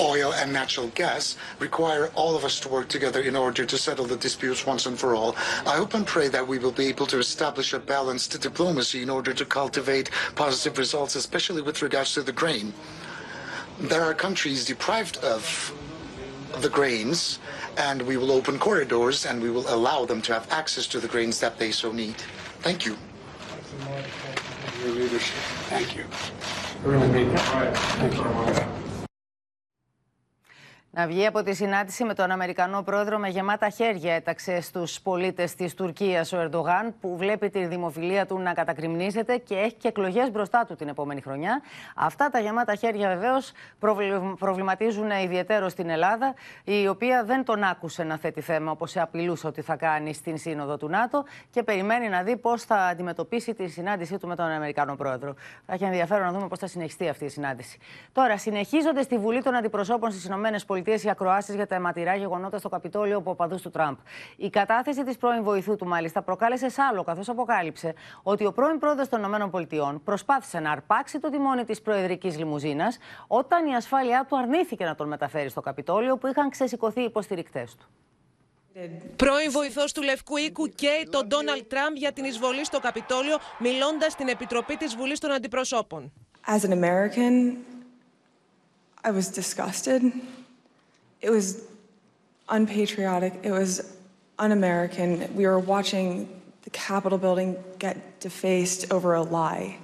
Speaker 57: oil and natural gas require all of us to work together in order to settle the disputes once and for all. I hope and pray that we will be able to establish a balanced diplomacy in order to cultivate positive results, especially with regards to the grain. There are countries deprived of the grains, and we will open corridors and we will allow them to have access to the grains that they so need. Thank you.
Speaker 12: Thank you.
Speaker 57: Really mean that. Thank you.
Speaker 2: Να βγει από τη συνάντηση με τον Αμερικανό πρόεδρο με γεμάτα χέρια έταξε στους πολίτες της Τουρκίας ο Ερντογάν, που βλέπει τη δημοφιλία του να κατακριμνίζεται και έχει και εκλογές μπροστά του την επόμενη χρονιά. Αυτά τα γεμάτα χέρια βεβαίως προβληματίζουν ιδιαίτερο στην Ελλάδα, η οποία δεν τον άκουσε να θέτει θέμα όπως απειλούσε ότι θα κάνει στην Σύνοδο του ΝΑΤΟ και περιμένει να δει πώς θα αντιμετωπίσει τη συνάντησή του με τον Αμερικανό πρόεδρο. Θα έχει ενδιαφέρον να δούμε πώς θα συνεχιστεί αυτή η συνάντηση. Τώρα, συνεχίζονται στη Βουλή των Αντιπροσώπων στις ΗΠΑ οι ακροάσεις για τα αιματηρά γεγονότα στο Καπιτόλιο από οπαδούς του Τραμπ. Η κατάθεση της πρώην βοηθού του, μάλιστα, προκάλεσε σάλο, καθώς αποκάλυψε ότι ο πρώην πρόεδρος των ΗΠΑ προσπάθησε να αρπάξει το τιμόνι της προεδρικής λιμουζίνας όταν η ασφάλειά του αρνήθηκε να τον μεταφέρει στο Καπιτόλιο που είχαν ξεσηκωθεί οι υποστηρικτές του.
Speaker 45: Πρώην βοηθός του Λευκού Οίκου καίει τον Ντόναλτ Τραμπ για την εισβολή στο Καπιτόλιο, μιλώντας στην Επιτροπή της Βουλής των Αντιπροσώπων.
Speaker 56: As an American, I was disgusted. It was unpatriotic. It was un-American. We were watching the Capitol building get defaced over a lie.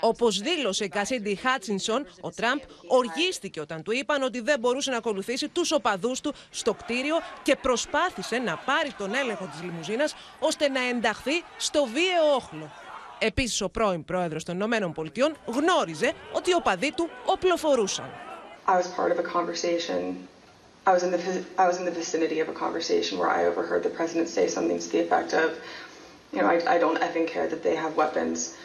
Speaker 45: Όπως δήλωσε η Κασίντι Χάτσινσον, ο Τραμπ οργίστηκε όταν του είπαν ότι δεν μπορούσε να ακολουθήσει τους οπαδούς του στο κτίριο και προσπάθησε να πάρει τον έλεγχο της λιμουζίνας ώστε να ενταχθεί στο βίαιο όχλο. Επίσης, ο πρώην πρόεδρος των Ηνωμένων Πολιτειών γνώριζε ότι οι οπαδοί του οπλοφορούσαν.
Speaker 56: I was part of a conversation. I was in the I was in the vicinity of a conversation where I overheard the president say something to the effect of, you know, I, I don't effing care that they have weapons.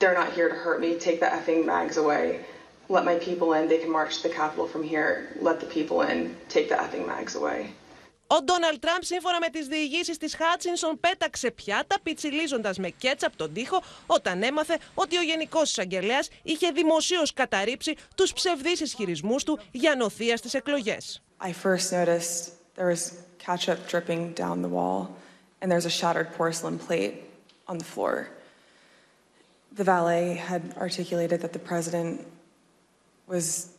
Speaker 56: They're not here to hurt me. Take the effing mags away. Let my people in. They can march to the Capitol from here. Let the people in. Take the effing mags away.
Speaker 45: Ο Ντόναλτ Τραμπ, σύμφωνα με τι διηγήσει τη Χάτσινσον, πέταξε πιάτα πιτσιλίζοντα με κέτσαπ τον τοίχο όταν έμαθε ότι ο Γενικό Εισαγγελέα είχε δημοσίω καταρρύψει του ψευδεί ισχυρισμού του για νοθεία στι εκλογέ.
Speaker 56: I first noticed there was ketchup dripping down the wall, and there's a shattered porcelain plate on the floor. The valet had articulated that the president was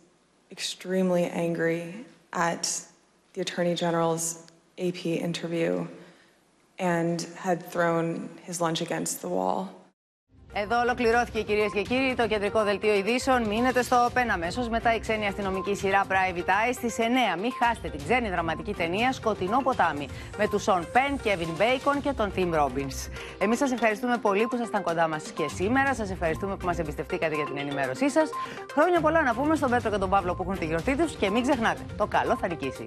Speaker 56: extremely angry at the Attorney General's AP interview and had thrown his lunch against the wall.
Speaker 2: Εδώ ολοκληρώθηκε κυρίες και κύριοι το κεντρικό δελτίο ειδήσεων. Μείνετε στο Open αμέσως μετά η ξένη αστυνομική σειρά Private Eye στις 9. Μην χάσετε την ξένη δραματική ταινία Σκοτεινό ποτάμι με τους Σον Πεν, Kevin Bacon και τον Tim Robbins. Εμείς σας ευχαριστούμε πολύ που ήσασταν κοντά μας και σήμερα. Σας ευχαριστούμε που μας εμπιστευτήκατε για την ενημέρωσή σας. Χρόνια πολλά να πούμε στον Πέτρο και τον Παύλο που έχουν τη γιορτή τους και μην ξεχνάτε, το καλό θα νικήσει.